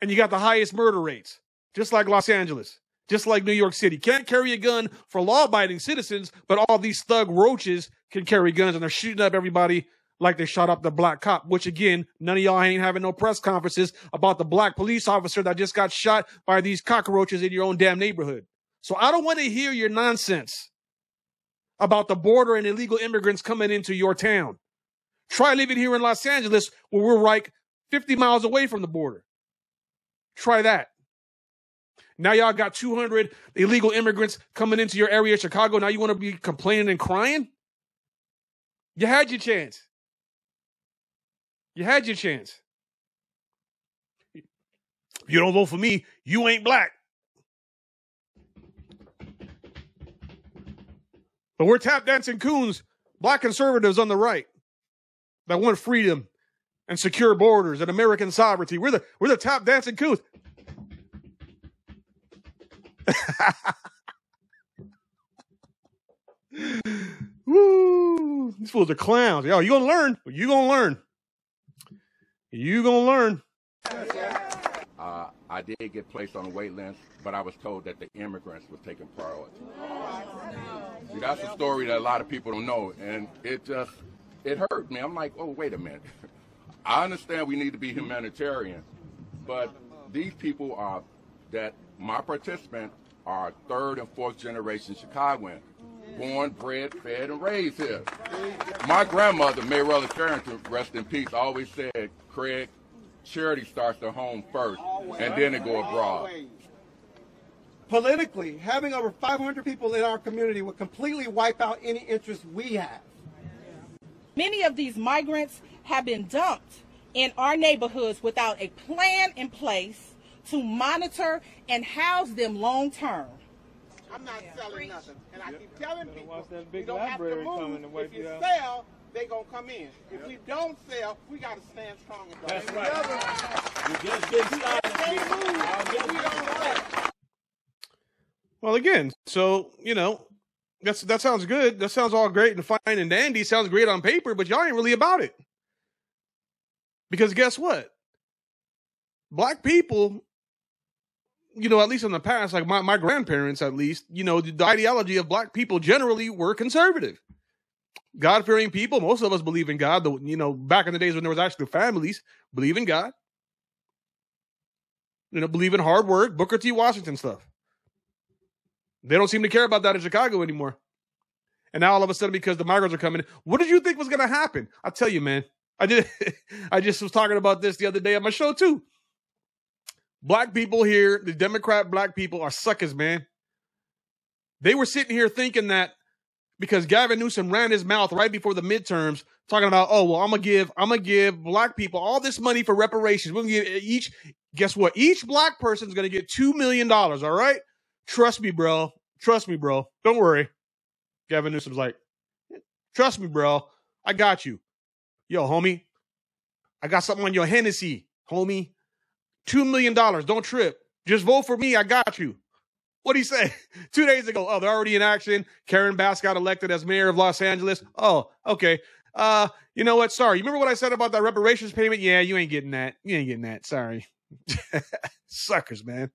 and you got the highest murder rates, just like Los Angeles, just like New York City. Can't carry a gun for law-abiding citizens, but all these thug roaches can carry guns, and they're shooting up everybody like they shot up the black cop. Which again, none of y'all ain't having no press conferences about the black police officer that just got shot by these cockroaches in your own damn neighborhood. So I don't want to hear your nonsense about the border and illegal immigrants coming into your town. Try living here in Los Angeles where we're like 50 miles away from the border. Try that. Now y'all got 200 illegal immigrants coming into your area, Chicago. Now you want to be complaining and crying? You had your chance. You had your chance. If you don't vote for me, you ain't black. But we're tap dancing coons, black conservatives on the right that want freedom and secure borders and American sovereignty. We're the we're the tap dancing coons. Woo! These fools are clowns. Yo, you gonna learn? You gonna learn? You gonna learn? Uh, I did get placed on a wait list, but I was told that the immigrants was taking priority. See, that's a story that a lot of people don't know, and it just it hurt me. I'm like, oh, wait a minute. I understand we need to be humanitarian, but these people are that my participants are third and fourth generation Chicagoan, born, bred, fed, and raised here. My grandmother, Mayrella Carrington, rest in peace, always said, Craig, charity starts at home first, and then it go abroad. Politically, having over 500 people in our community would completely wipe out any interest we have. Many of these migrants have been dumped in our neighborhoods without a plan in place to monitor and house them long term. I'm not selling nothing. And I keep telling people, watch that we big don't have to move. to If you you out. sell, they gonna come in. If we don't sell, we gotta stand strong and That's If right. We just getting started. They move. I'll If get we don't sell. Well, again, so you know, that's that sounds good. That sounds all great and fine and dandy. Sounds great on paper, but y'all ain't really about it. Because guess what? Black people, you know, at least in the past, like my, my grandparents, at least, you know, the, the ideology of black people generally were conservative. God fearing people. Most of us believe in God. The, you know, back in the days when there was actually families, believe in God. You know, believe in hard work, Booker T. Washington stuff. They don't seem to care about that in Chicago anymore. And now all of a sudden, because the migrants are coming, what did you think was going to happen? I'll tell you, man. I did. I just was talking about this the other day on my show too. Black people here, the Democrat black people are suckers, man. They were sitting here thinking that because Gavin Newsom ran his mouth right before the midterms, talking about, oh well, I'm gonna give, I'm gonna give black people all this money for reparations. We're gonna give each. Guess what? Each black person is gonna get two million dollars. All right. Trust me, bro. Trust me, bro. Don't worry. Gavin Newsom's like, trust me, bro. I got you. Yo, homie. I got something on your Hennessy, homie. $2 million. Don't trip. Just vote for me. I got you. What do you say? Two days ago, oh, they're already in action. Karen Bass got elected as mayor of Los Angeles. Oh, okay. Uh, you know what? Sorry. You remember what I said about that reparations payment? Yeah, you ain't getting that. You ain't getting that. Sorry. Suckers, man.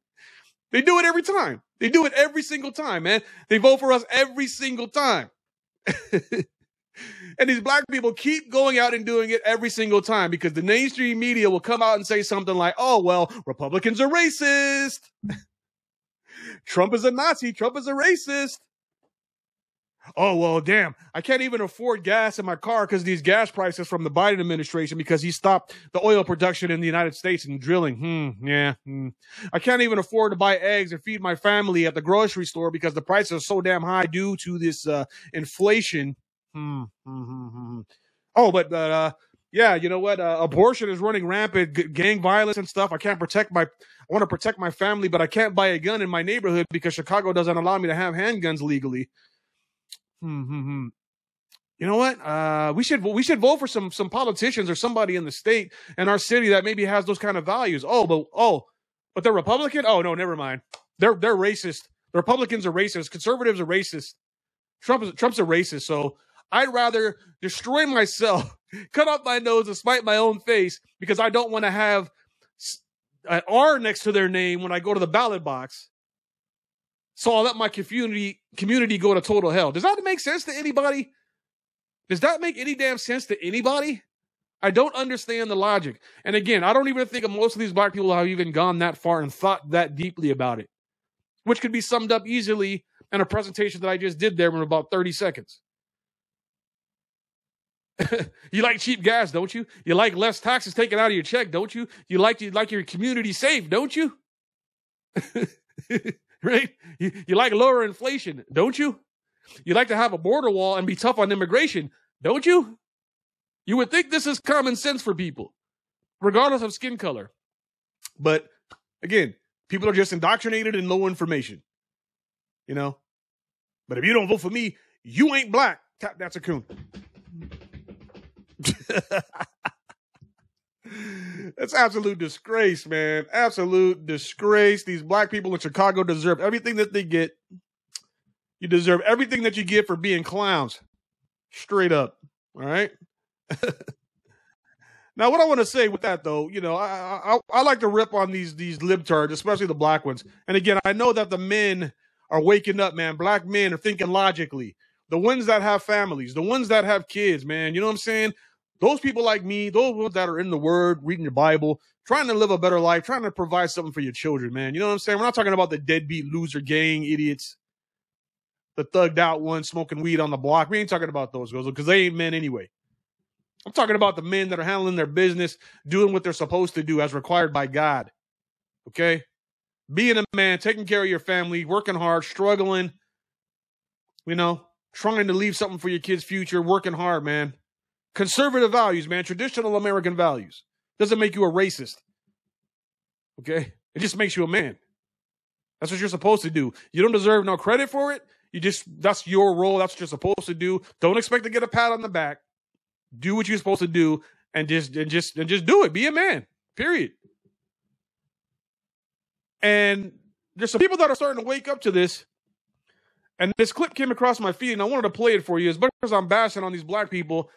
They do it every time. They do it every single time, man. They vote for us every single time. and these black people keep going out and doing it every single time because the mainstream media will come out and say something like, oh, well, Republicans are racist. Trump is a Nazi. Trump is a racist. Oh, well, damn. I can't even afford gas in my car because these gas prices from the Biden administration because he stopped the oil production in the United States and drilling. Hmm, yeah. Hmm. I can't even afford to buy eggs and feed my family at the grocery store because the prices are so damn high due to this uh, inflation. Hmm, hmm, hmm, hmm. Oh, but uh, yeah, you know what? Uh, abortion is running rampant, g- gang violence and stuff. I can't protect my. I want to protect my family, but I can't buy a gun in my neighborhood because Chicago doesn't allow me to have handguns legally. Hmm, hmm, hmm. You know what? Uh, we should we should vote for some some politicians or somebody in the state and our city that maybe has those kind of values. Oh, but oh, but they're Republican. Oh no, never mind. They're they're racist. The Republicans are racist. Conservatives are racist. Trump is Trump's a racist. So I'd rather destroy myself, cut off my nose, and spite my own face because I don't want to have an R next to their name when I go to the ballot box. So I'll let my community community go to total hell. Does that make sense to anybody? Does that make any damn sense to anybody? I don't understand the logic. And again, I don't even think most of these black people have even gone that far and thought that deeply about it, which could be summed up easily in a presentation that I just did there in about 30 seconds. you like cheap gas, don't you? You like less taxes taken out of your check, don't you? You like you like your community safe, don't you? right? You, you like lower inflation, don't you? You like to have a border wall and be tough on immigration, don't you? You would think this is common sense for people, regardless of skin color. But again, people are just indoctrinated and low information. You know? But if you don't vote for me, you ain't black. Tap that's a coon. That's absolute disgrace, man. Absolute disgrace. These black people in Chicago deserve everything that they get. You deserve everything that you get for being clowns. Straight up. All right. now, what I want to say with that, though, you know, I, I I like to rip on these these libtards, especially the black ones. And again, I know that the men are waking up, man. Black men are thinking logically. The ones that have families, the ones that have kids, man. You know what I'm saying? Those people like me, those ones that are in the Word, reading your Bible, trying to live a better life, trying to provide something for your children, man. You know what I'm saying? We're not talking about the deadbeat loser gang idiots, the thugged out ones smoking weed on the block. We ain't talking about those girls because they ain't men anyway. I'm talking about the men that are handling their business, doing what they're supposed to do as required by God. Okay? Being a man, taking care of your family, working hard, struggling, you know, trying to leave something for your kids' future, working hard, man. Conservative values, man, traditional American values. Doesn't make you a racist. Okay? It just makes you a man. That's what you're supposed to do. You don't deserve no credit for it. You just that's your role. That's what you're supposed to do. Don't expect to get a pat on the back. Do what you're supposed to do and just and just and just do it. Be a man. Period. And there's some people that are starting to wake up to this. And this clip came across my feed, and I wanted to play it for you. As much as I'm bashing on these black people,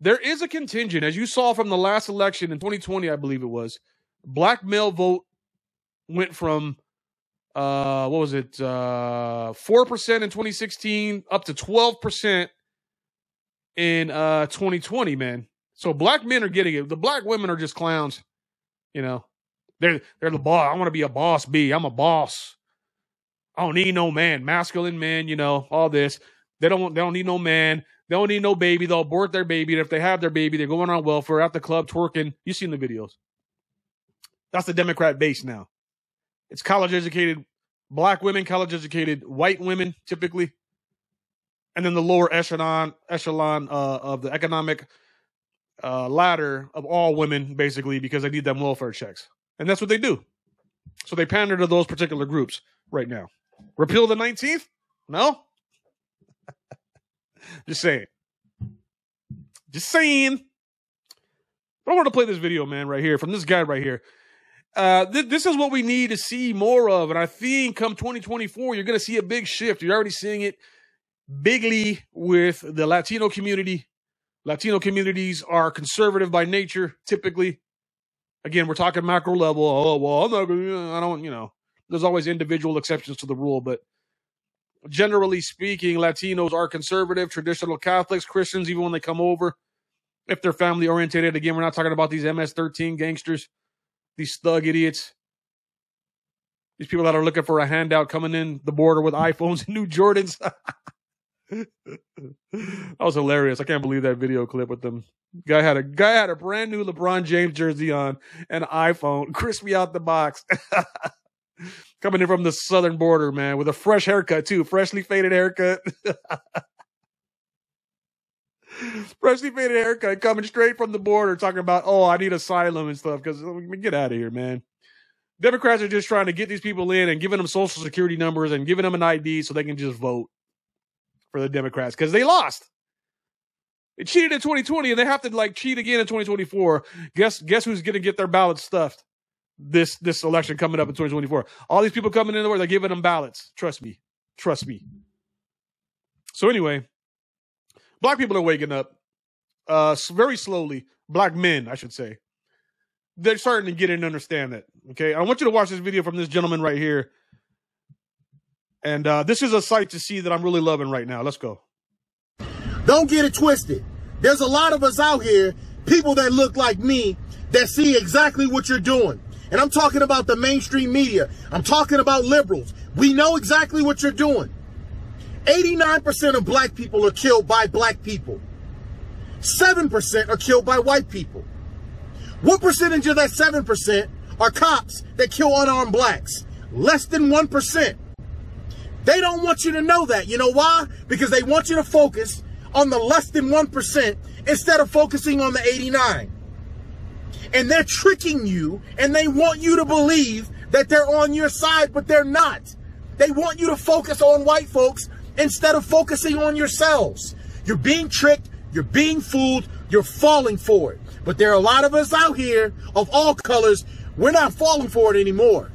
there is a contingent, as you saw from the last election in 2020, I believe it was. Black male vote went from uh what was it uh 4% in 2016 up to 12% in uh 2020 man. So black men are getting it. The black women are just clowns you know. They're they're the boss. I want to be a boss b. I'm a boss. I don't need no man. Masculine man you know all this. They don't they don't need no man they don't need no baby they'll abort their baby and if they have their baby they're going on welfare at the club twerking you've seen the videos that's the democrat base now it's college educated black women, college educated white women typically, and then the lower echelon echelon uh, of the economic uh, ladder of all women, basically because they need them welfare checks, and that's what they do. So they pander to those particular groups right now. Repeal the nineteenth? No. Just saying. Just saying. But I want to play this video, man, right here from this guy right here. Uh, th- this is what we need to see more of, and I think come 2024, you're going to see a big shift. You're already seeing it bigly with the Latino community. Latino communities are conservative by nature, typically. Again, we're talking macro level. Oh well, I'm not. I don't. You know, there's always individual exceptions to the rule, but generally speaking, Latinos are conservative, traditional Catholics, Christians, even when they come over, if they're family oriented. Again, we're not talking about these MS-13 gangsters, these thug idiots, these people that are looking for a handout coming in the border with iPhones and new Jordans. that was hilarious. I can't believe that video clip with them. Guy had a guy had a brand new LeBron James jersey on, an iPhone, crispy out the box. Coming in from the southern border, man, with a fresh haircut too, freshly faded haircut. freshly faded haircut, coming straight from the border, talking about, oh, I need asylum and stuff. Because get out of here, man. Democrats are just trying to get these people in and giving them social security numbers and giving them an ID so they can just vote for the Democrats because they lost. They cheated in 2020 and they have to like cheat again in 2024. Guess guess who's gonna get their ballots stuffed this this election coming up in 2024? All these people coming in the door, they're giving them ballots. Trust me. Trust me. So anyway, black people are waking up uh very slowly. Black men, I should say. They're starting to get in and understand that. Okay. I want you to watch this video from this gentleman right here. And uh, this is a sight to see that I'm really loving right now. Let's go. Don't get it twisted. There's a lot of us out here, people that look like me, that see exactly what you're doing. And I'm talking about the mainstream media. I'm talking about liberals. We know exactly what you're doing. 89% of black people are killed by black people. 7% are killed by white people. What percentage of that 7% are cops that kill unarmed blacks? Less than 1%. They don't want you to know that. You know why? Because they want you to focus on the less than 1% instead of focusing on the 89. And they're tricking you and they want you to believe that they're on your side, but they're not. They want you to focus on white folks instead of focusing on yourselves. You're being tricked, you're being fooled, you're falling for it. But there are a lot of us out here of all colors, we're not falling for it anymore.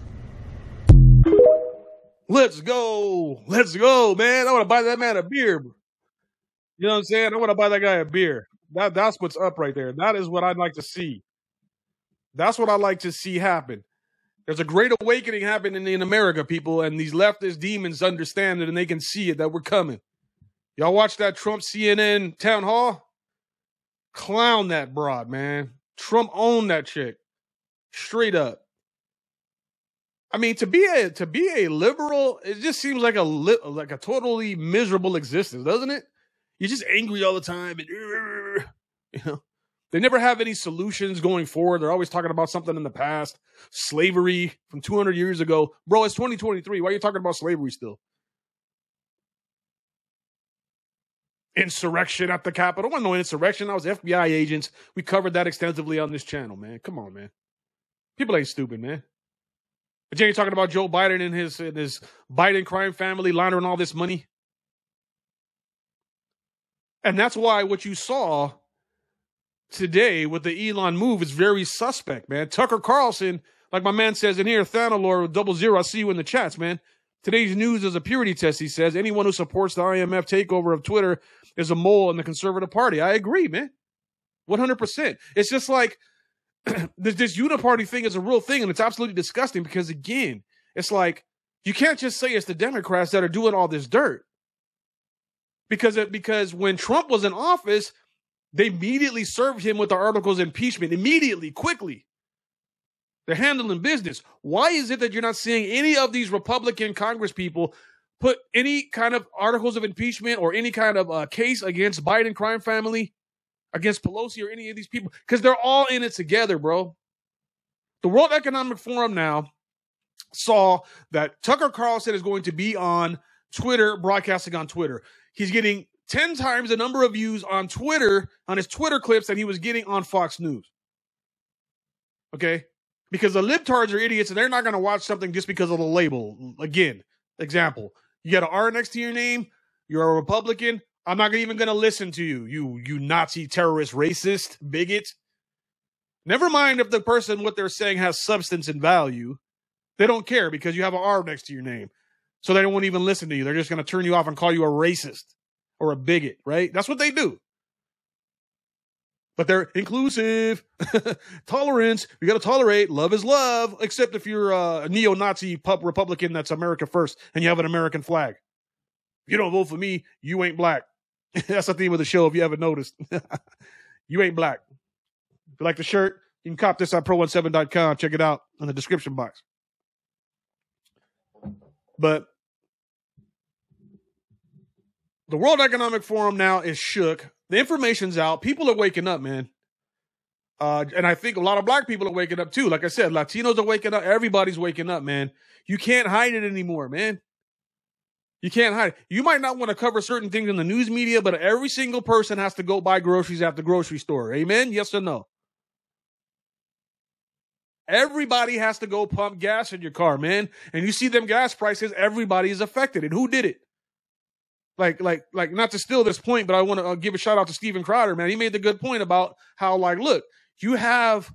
Let's go. Let's go, man. I want to buy that man a beer. You know what I'm saying? I want to buy that guy a beer. That that's what's up right there. That is what I'd like to see. That's what I like to see happen. There's a great awakening happening in America, people, and these leftist demons understand it and they can see it that we're coming. Y'all watch that Trump CNN town hall? Clown that broad, man. Trump owned that chick. Straight up. I mean, to be a to be a liberal, it just seems like a li- like a totally miserable existence, doesn't it? You're just angry all the time, and you know they never have any solutions going forward. They're always talking about something in the past, slavery from 200 years ago, bro. It's 2023. Why are you talking about slavery still? Insurrection at the Capitol. Wasn't no insurrection. I was FBI agents. We covered that extensively on this channel, man. Come on, man. People ain't stupid, man. But you're talking about Joe Biden and his and his Biden crime family laundering all this money. And that's why what you saw today with the Elon move is very suspect, man. Tucker Carlson, like my man says in here, Thanalor double zero. I see you in the chats, man. Today's news is a purity test, he says. Anyone who supports the IMF takeover of Twitter is a mole in the conservative party. I agree, man. 100%. It's just like this, this uniparty thing is a real thing, and it's absolutely disgusting because, again, it's like you can't just say it's the Democrats that are doing all this dirt. Because it, because when Trump was in office, they immediately served him with the articles of impeachment immediately, quickly. They're handling business. Why is it that you're not seeing any of these Republican Congress people put any kind of articles of impeachment or any kind of uh, case against Biden crime family, against Pelosi or any of these people? Because they're all in it together, bro. The World Economic Forum now saw that Tucker Carlson is going to be on Twitter, broadcasting on Twitter. He's getting 10 times the number of views on Twitter, on his Twitter clips that he was getting on Fox News. Okay? Because the libtards are idiots and they're not going to watch something just because of the label. Again, example, you got an R next to your name, you're a Republican, I'm not even going to listen to you, you you Nazi terrorist racist bigot. Never mind if the person, what they're saying has substance and value. They don't care because you have an R next to your name. So they won't even listen to you. They're just going to turn you off and call you a racist or a bigot, right? That's what they do. But they're inclusive, tolerance. We got to tolerate. Love is love, except if you're a neo-Nazi pup Republican that's America first and you have an American flag. If you don't vote for me, you ain't black. that's the theme of the show. If you haven't noticed, you ain't black. If you like the shirt, you can cop this on pro1seven.com. Check it out in the description box. But the World Economic Forum now is shook. The information's out. People are waking up, man. Uh, and I think a lot of black people are waking up too. Like I said, Latinos are waking up. Everybody's waking up, man. You can't hide it anymore, man. You can't hide it. You might not want to cover certain things in the news media, but every single person has to go buy groceries at the grocery store. Amen? Yes or no? Everybody has to go pump gas in your car, man. And you see them gas prices, everybody is affected. And who did it? Like, like, like, not to steal this point, but I want to uh, give a shout out to Steven Crowder, man. He made the good point about how, like, look, you have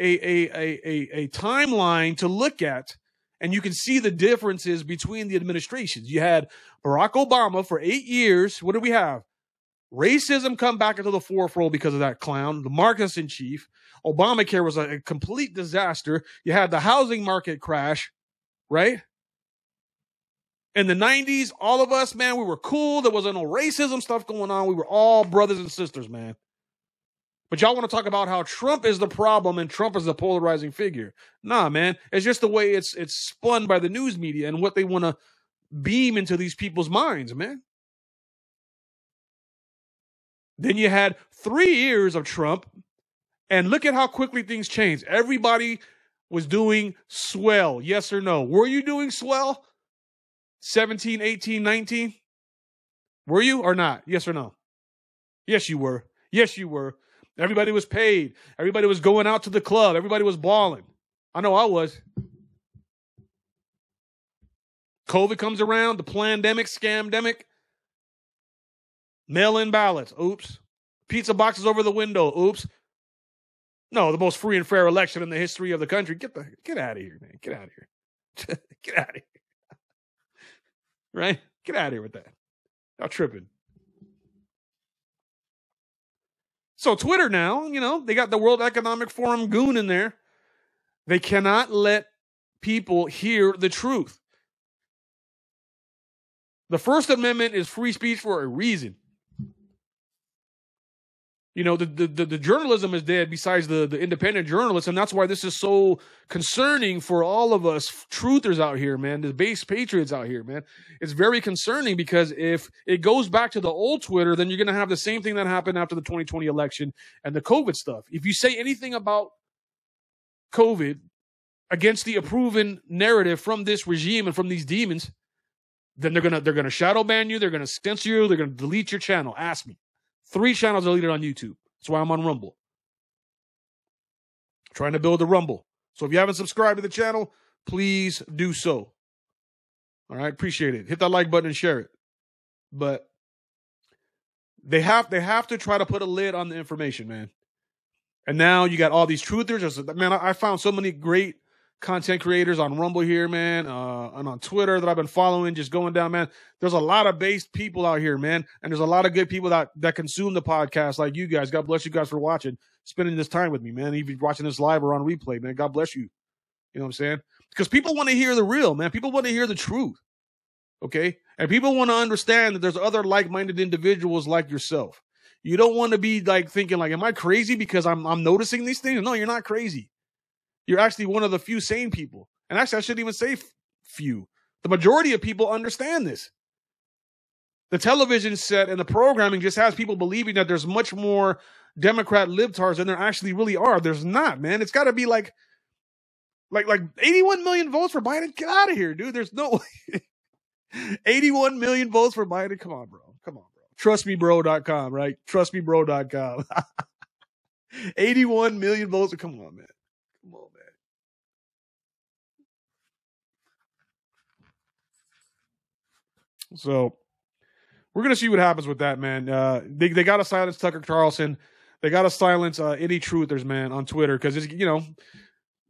a, a, a, a, a timeline to look at and you can see the differences between the administrations. You had Barack Obama for eight years. What do we have? Racism come back into the forefront because of that clown, the Marxist in chief. Obamacare was a, a complete disaster. You had the housing market crash, right? In the 90s, all of us, man, we were cool. There wasn't no racism stuff going on. We were all brothers and sisters, man. But y'all want to talk about how Trump is the problem and Trump is the polarizing figure. Nah, man. It's just the way it's it's spun by the news media and what they want to beam into these people's minds, man. Then you had three years of Trump, and look at how quickly things changed. Everybody was doing swell, yes or no? Were you doing swell? 17, 18, 19? Were you or not? Yes or no? Yes, you were. Yes, you were. Everybody was paid. Everybody was going out to the club. Everybody was balling. I know I was. COVID comes around, the pandemic, scamdemic. Mail in ballots. Oops. Pizza boxes over the window. Oops. No, the most free and fair election in the history of the country. Get the get out of here, man. Get out of here. get out of here. Right? Get out of here with that. Y'all tripping. So Twitter now, you know, they got the World Economic Forum goon in there. They cannot let people hear the truth. The First Amendment is free speech for a reason. You know, the, the, the, journalism is dead besides the, the independent journalists. And that's why this is so concerning for all of us truthers out here, man, the base patriots out here, man. It's very concerning because if it goes back to the old Twitter, then you're going to have the same thing that happened after the 2020 election and the COVID stuff. If you say anything about COVID against the approved narrative from this regime and from these demons, then they're gonna they're gonna shadow ban you, they're gonna censor you, they're gonna delete your channel. Ask me. Three channels deleted on YouTube. That's why I'm on Rumble. trying to build a Rumble. So if you haven't subscribed to the channel, please do so. All right, appreciate it. Hit that like button and share it. But they have they have to try to put a lid on the information, man. And now you got all these truthers. Man, I found so many great content creators on Rumble here, man, uh, and on Twitter that I've been following, just going down, man. There's a lot of based people out here, man, and there's a lot of good people that that consume the podcast, like you guys. God bless you guys for watching, spending this time with me, man. Even watching this live or on replay, man. God bless you. You know what I'm saying? Because people want to hear the real, man. People want to hear the truth. Okay, and people want to understand that there's other like-minded individuals like yourself. You don't want to be like thinking like, "Am I crazy because I'm I'm noticing these things?" No, you're not crazy you're actually one of the few sane people. And actually, I shouldn't even say few. The majority of people understand this. The television set and the programming just has people believing that there's much more Democrat libtards than there actually really are. There's not, man. It's got to be like, like, like 81 million votes for Biden. Get out of here, dude. There's no 81 million votes for Biden. Come on, bro. Come on, bro. Trustmebro.com, right? Trustmebro.com. 81 million votes. Come on, man. Come on, man. So we're gonna see what happens with that, man. Uh, they they got to silence Tucker Carlson. They got to silence uh, any truthers, man, on Twitter because it's you know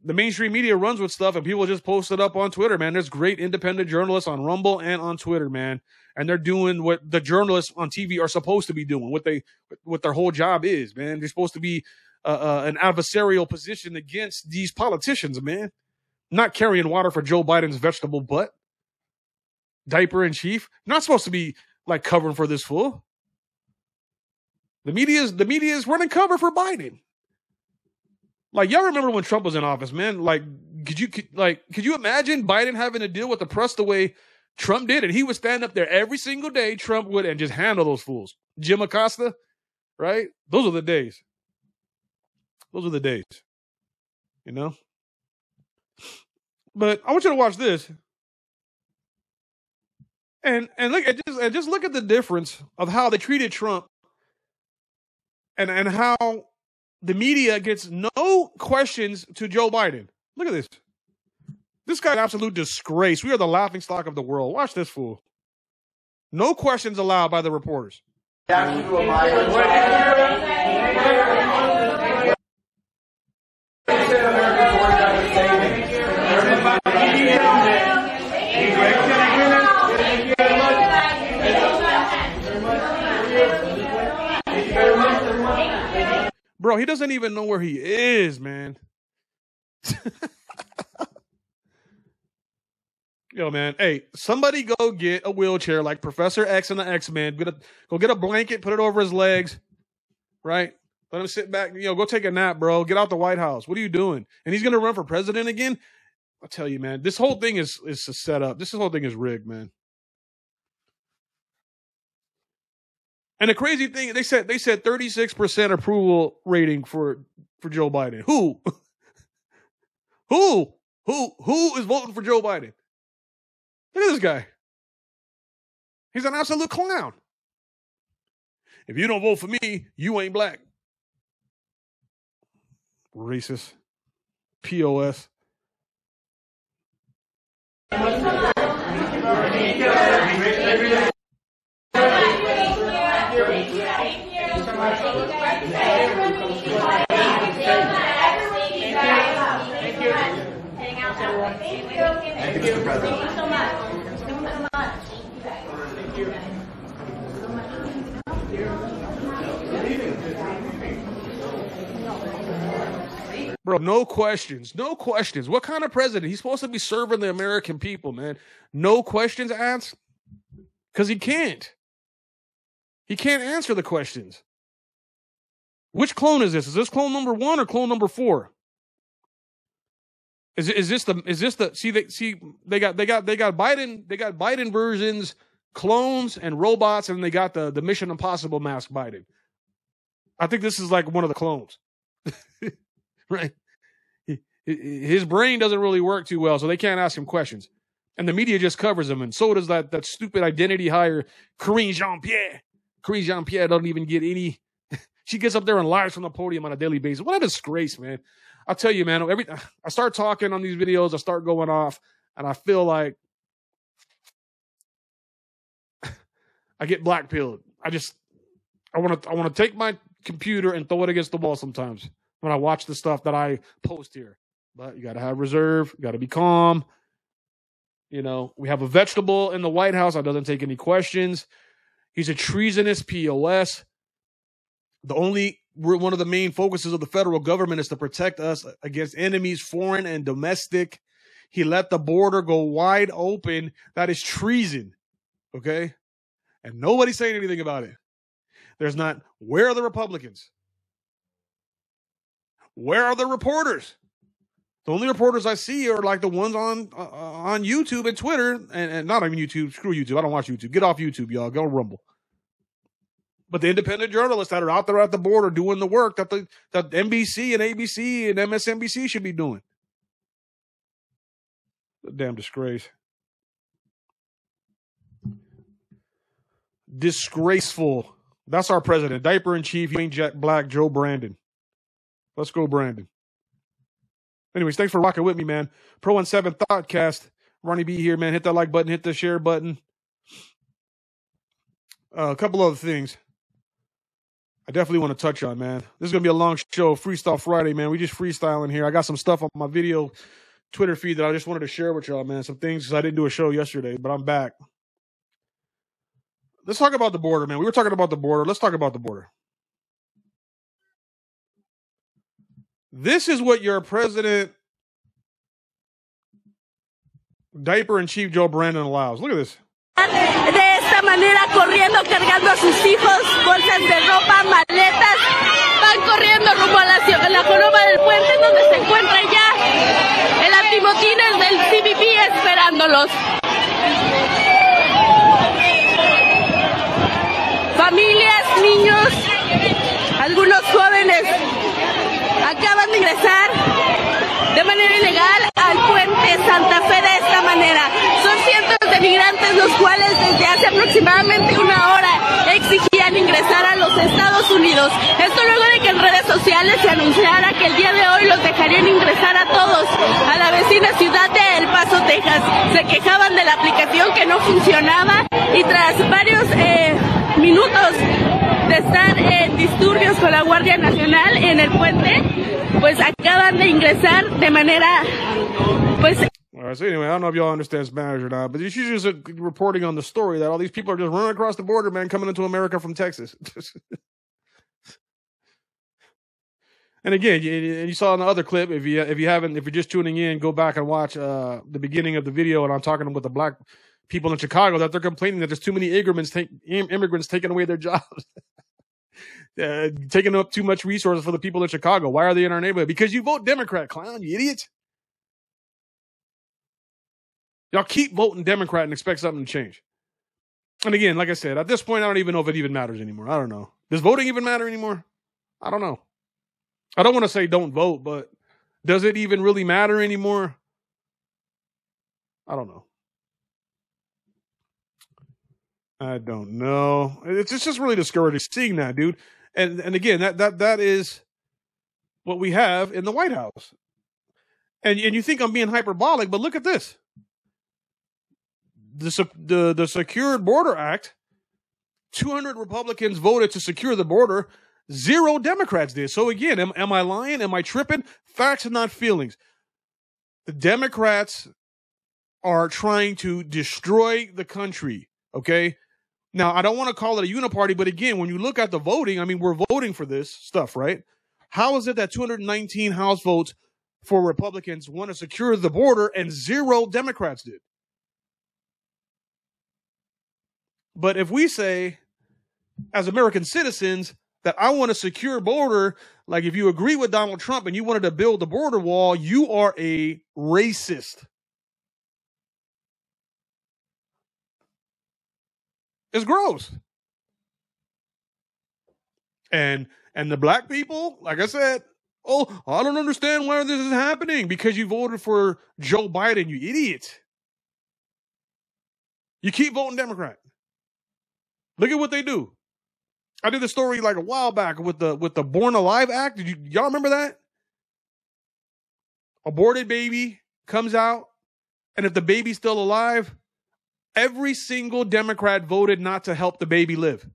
the mainstream media runs with stuff and people just post it up on Twitter, man. There's great independent journalists on Rumble and on Twitter, man, and they're doing what the journalists on TV are supposed to be doing, what they what their whole job is, man. They're supposed to be uh, uh, an adversarial position against these politicians, man. Not carrying water for Joe Biden's vegetable butt, diaper in chief. Not supposed to be like covering for this fool. The media is the media is running cover for Biden. Like y'all remember when Trump was in office, man? Like, could you could, like could you imagine Biden having to deal with the press the way Trump did? And he would stand up there every single day, Trump would, and just handle those fools. Jim Acosta, right? Those are the days. Those are the days. You know? But I want you to watch this. And and look and just and just look at the difference of how they treated Trump and and how the media gets no questions to Joe Biden. Look at this. This guy's absolute disgrace. We are the laughing stock of the world. Watch this fool. No questions allowed by the reporters. Bro, he doesn't even know where he is, man. Yo, man. Hey, somebody go get a wheelchair like Professor X and the X Men. Go get a blanket, put it over his legs, right? Let him sit back. You know, go take a nap, bro. Get out the White House. What are you doing? And he's gonna run for president again. I tell you, man. This whole thing is is a setup. This whole thing is rigged, man. And the crazy thing, they said they said 36% approval rating for for Joe Biden. Who? who? Who who is voting for Joe Biden? Look at this guy. He's an absolute clown. If you don't vote for me, you ain't black. Racist. POS. Bro, no questions. No questions. What kind of president? He's supposed to be serving the American people, man. No questions asked? Because he can't. He can't answer the questions. Which clone is this? Is this clone number one or clone number four? Is is this the is this the see they see they got they got they got Biden they got Biden versions, clones and robots, and they got the the Mission Impossible mask Biden. I think this is like one of the clones, right? His brain doesn't really work too well, so they can't ask him questions, and the media just covers him, and so does that that stupid identity hire Karine Jean Pierre. Karine Jean Pierre doesn't even get any. She gets up there and lies from the podium on a daily basis. What a disgrace, man! I'll tell you, man, every I start talking on these videos, I start going off, and I feel like I get blackpilled. I just I want to I want to take my computer and throw it against the wall sometimes when I watch the stuff that I post here. But you got to have reserve, you got to be calm. You know, we have a vegetable in the White House that doesn't take any questions. He's a treasonous POS. The only one of the main focuses of the federal government is to protect us against enemies, foreign and domestic. He let the border go wide open. That is treason. Okay. And nobody's saying anything about it. There's not, where are the Republicans? Where are the reporters? The only reporters I see are like the ones on uh, on YouTube and Twitter, and, and not on YouTube. Screw YouTube. I don't watch YouTube. Get off YouTube, y'all. Go Rumble but the independent journalists that are out there at the border doing the work that the that NBC and ABC and MSNBC should be doing. A damn disgrace. Disgraceful. That's our president. Diaper in chief. You ain't Jack Black, Joe Brandon. Let's go, Brandon. Anyways, thanks for rocking with me, man. Pro1seven Thoughtcast. Ronnie B here, man. Hit that like button, hit the share button. Uh, a couple other things. I definitely want to touch on, man. This is gonna be a long show, Freestyle Friday, man. We just freestyling here. I got some stuff on my video Twitter feed that I just wanted to share with y'all, man. Some things I didn't do a show yesterday, but I'm back. Let's talk about the border, man. We were talking about the border. Let's talk about the border. This is what your president, diaper in chief Joe Brandon allows. Look at this. Manera corriendo, cargando a sus hijos, bolsas de ropa, maletas. Van corriendo rumbo a la, ciudad- la coloma del puente donde se encuentra ya el antimotines del CBP esperándolos. Familias, niños, algunos jóvenes acaban de ingresar de manera ilegal al Santa Fe de esta manera. Son cientos de migrantes los cuales desde hace aproximadamente una hora exigían ingresar a los Estados Unidos. Esto luego de que en redes sociales se anunciara que el día de hoy los dejarían ingresar a todos a la vecina ciudad de El Paso, Texas. Se quejaban de la aplicación que no funcionaba y tras varios eh, minutos de en disturbios con la Guardia Nacional en el puente, pues acaban de ingresar de manera, pues All right, so anyway, I don't know if y'all understand Spanish or not, but she's just reporting on the story that all these people are just running across the border, man, coming into America from Texas. and again, you, you saw in the other clip, if you if you haven't, if you're just tuning in, go back and watch uh, the beginning of the video, and I'm talking with the black people in Chicago that they're complaining that there's too many immigrants, take, immigrants taking away their jobs. Uh, taking up too much resources for the people in Chicago. Why are they in our neighborhood? Because you vote Democrat, clown, you idiot. Y'all keep voting Democrat and expect something to change. And again, like I said, at this point, I don't even know if it even matters anymore. I don't know. Does voting even matter anymore? I don't know. I don't want to say don't vote, but does it even really matter anymore? I don't know. I don't know. It's just, just really discouraging seeing that, dude. And and again, that that that is what we have in the White House. And and you think I'm being hyperbolic, but look at this. The the the Secured Border Act, 200 Republicans voted to secure the border, zero Democrats did. So again, am, am I lying? Am I tripping? Facts and not feelings. The Democrats are trying to destroy the country. Okay. Now, I don't want to call it a uniparty, but again, when you look at the voting, I mean, we're voting for this stuff, right? How is it that 219 House votes for Republicans want to secure the border and zero Democrats did? But if we say, as American citizens, that I want a secure border, like if you agree with Donald Trump and you wanted to build the border wall, you are a racist. It's gross. And and the black people, like I said, oh, I don't understand why this is happening because you voted for Joe Biden, you idiot. You keep voting Democrat. Look at what they do. I did a story like a while back with the with the Born Alive Act. Did you y'all remember that? Aborted baby comes out, and if the baby's still alive, every single Democrat voted not to help the baby live.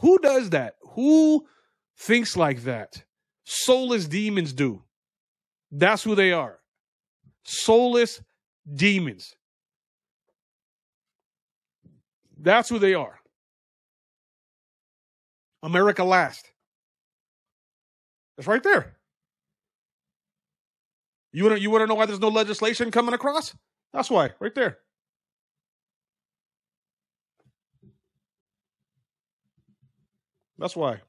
Who does that? Who thinks like that? Soulless demons do. That's who they are. Soulless demons. That's who they are. America last. It's right there. You want to you want to know why there's no legislation coming across? That's why, right there. That's why.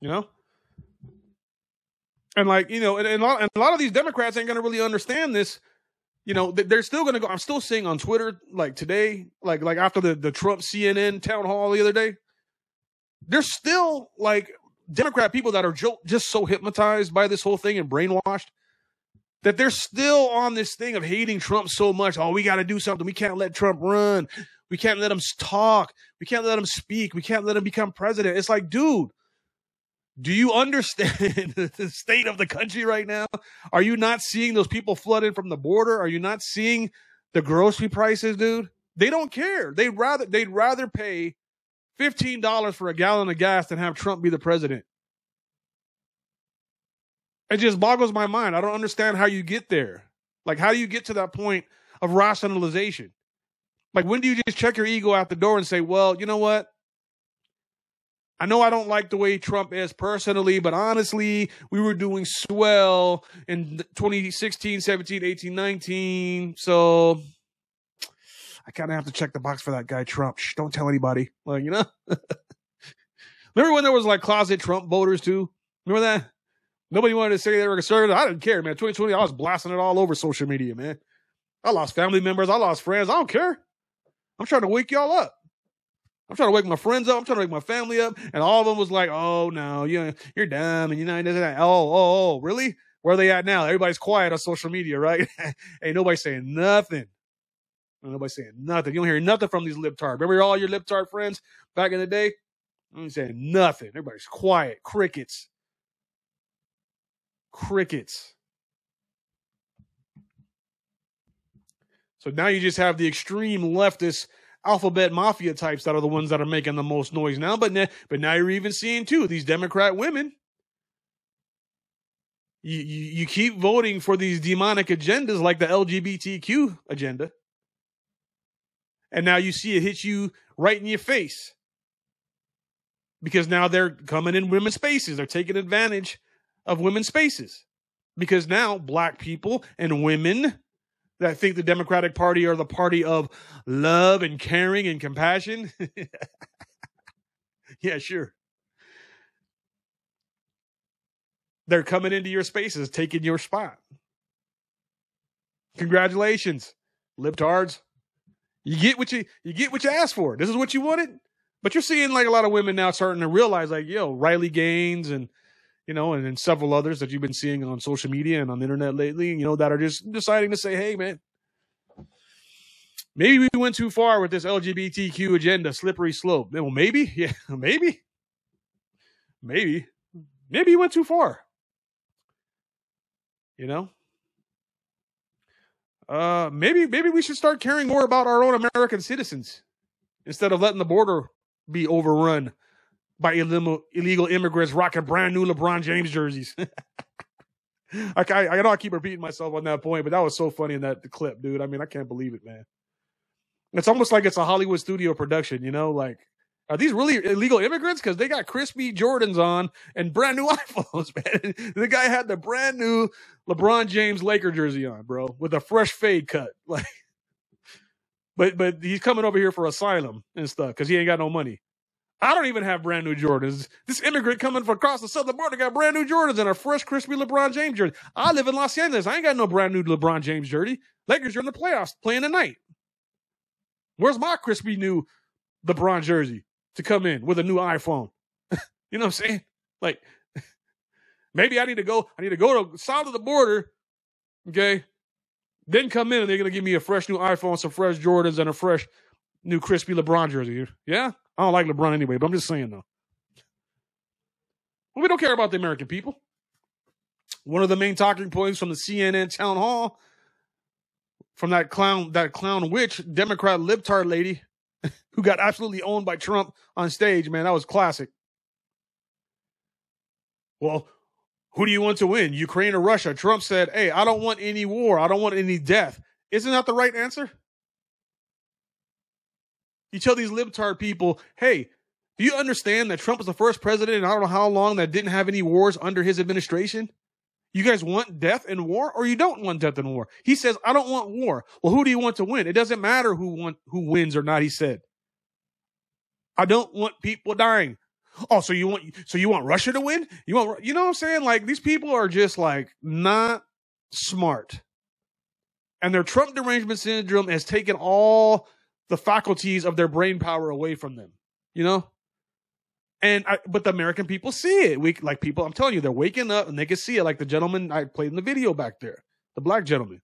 You know? And like, you know, and, and, a lot, and a lot of these Democrats ain't going to really understand this. You know, they- they're still going to go. I'm still seeing on Twitter, like today, like like after the, the Trump CNN town hall the other day, there's still like Democrat people that are just so hypnotized by this whole thing and brainwashed that they're still on this thing of hating Trump so much. Oh, we got to do something. We can't let Trump run. We can't let him talk. We can't let him speak. We can't let him become president. It's like, dude, do you understand the state of the country right now? Are you not seeing those people flood in from the border? Are you not seeing the grocery prices, dude? They don't care. They'd rather they'd rather pay $15 for a gallon of gas than have Trump be the president. It just boggles my mind. I don't understand how you get there. Like, how do you get to that point of rationalization? Like, when do you just check your ego out the door and say, well, you know what? I know I don't like the way Trump is personally, but honestly, we were doing swell in 2016, 17, 18, 19. So I kind of have to check the box for that guy, Trump. Shh, don't tell anybody. Like, you know? Remember when there was like closet Trump voters too? Remember that? Nobody wanted to say they were conservative. I didn't care, man. 2020, I was blasting it all over social media, man. I lost family members. I lost friends. I don't care. I'm trying to wake y'all up. I'm trying to wake my friends up. I'm trying to wake my family up. And all of them was like, oh, no, you, you're dumb. And you know, oh, oh, oh, really? Where are they at now? Everybody's quiet on social media, right? Ain't nobody saying nothing. Nobody saying nothing. You don't hear nothing from these libtard. Remember all your libtard friends back in the day? I ain't saying nothing. Everybody's quiet. Crickets. Crickets. So now you just have the extreme leftist alphabet mafia types that are the ones that are making the most noise now. But now, but now you're even seeing too these Democrat women. You, you, you keep voting for these demonic agendas like the LGBTQ agenda. And now you see it hit you right in your face. Because now they're coming in women's spaces. They're taking advantage of women's spaces. Because now black people and women that think the Democratic Party are the party of love and caring and compassion. yeah, sure. They're coming into your spaces, taking your spot. Congratulations, libtards. You get what you you get what you asked for. This is what you wanted. But you're seeing like a lot of women now starting to realize, like, yo, Riley Gaines and you know, and, several others that you've been seeing on social media and on the internet lately, you know, that are just deciding to say, hey, man, maybe we went too far with this LGBTQ agenda, slippery slope. Well, maybe, yeah, maybe, maybe, maybe you went too far. You know, uh, maybe maybe we should start caring more about our own American citizens instead of letting the border be overrun by illegal illegal immigrants rocking brand new LeBron James jerseys. I, I, I know I keep repeating myself on that point, but that was so funny in that clip, dude. I mean, I can't believe it, man. It's almost like it's a Hollywood studio production, you know? Like, are these really illegal immigrants? Because they got crispy Jordans on and brand new iPhones, man. the guy had the brand new LeBron James Laker jersey on, bro, with a fresh fade cut. Like, but but he's coming over here for asylum and stuff because he ain't got no money. I don't even have brand new Jordans. This immigrant coming from across the southern border got brand new Jordans and a fresh, crispy LeBron James jersey. I live in Los Angeles. I ain't got no brand new LeBron James jersey. Lakers are in the playoffs playing tonight. Where's my crispy new LeBron jersey to come in with a new iPhone? you know what I'm saying? Like, maybe I need to go. I need to go to south of the border. Okay, then come in and they're gonna give me a fresh new iPhone, some fresh Jordans, and a fresh new crispy LeBron jersey. Yeah, I don't like LeBron anyway, but I'm just saying though. Well, we don't care about the American people. One of the main talking points from the CNN town hall from that clown, that clown witch, Democrat libtard lady who got absolutely owned by Trump on stage, man, that was classic. Well, who do you want to win, Ukraine or Russia? Trump said, Hey, I don't want any war. I don't want any death. Isn't that the right answer? You tell these libtard people, hey, do you understand that Trump was the first president in I don't know how long that didn't have any wars under his administration? You guys want death and war or you don't want death and war? He says, I don't want war. Well, who do you want to win? It doesn't matter who want, who wins or not, he said. I don't want people dying. Oh, so you want, so you want Russia to win? You want, you know what I'm saying? Like these people are just like not smart. And their Trump derangement syndrome has taken all the faculties of their brain power away from them, you know? And I, but the American people see it. We like people. I'm telling you, they're waking up and they can see it. Like the gentleman I played in the video back there, the black gentleman.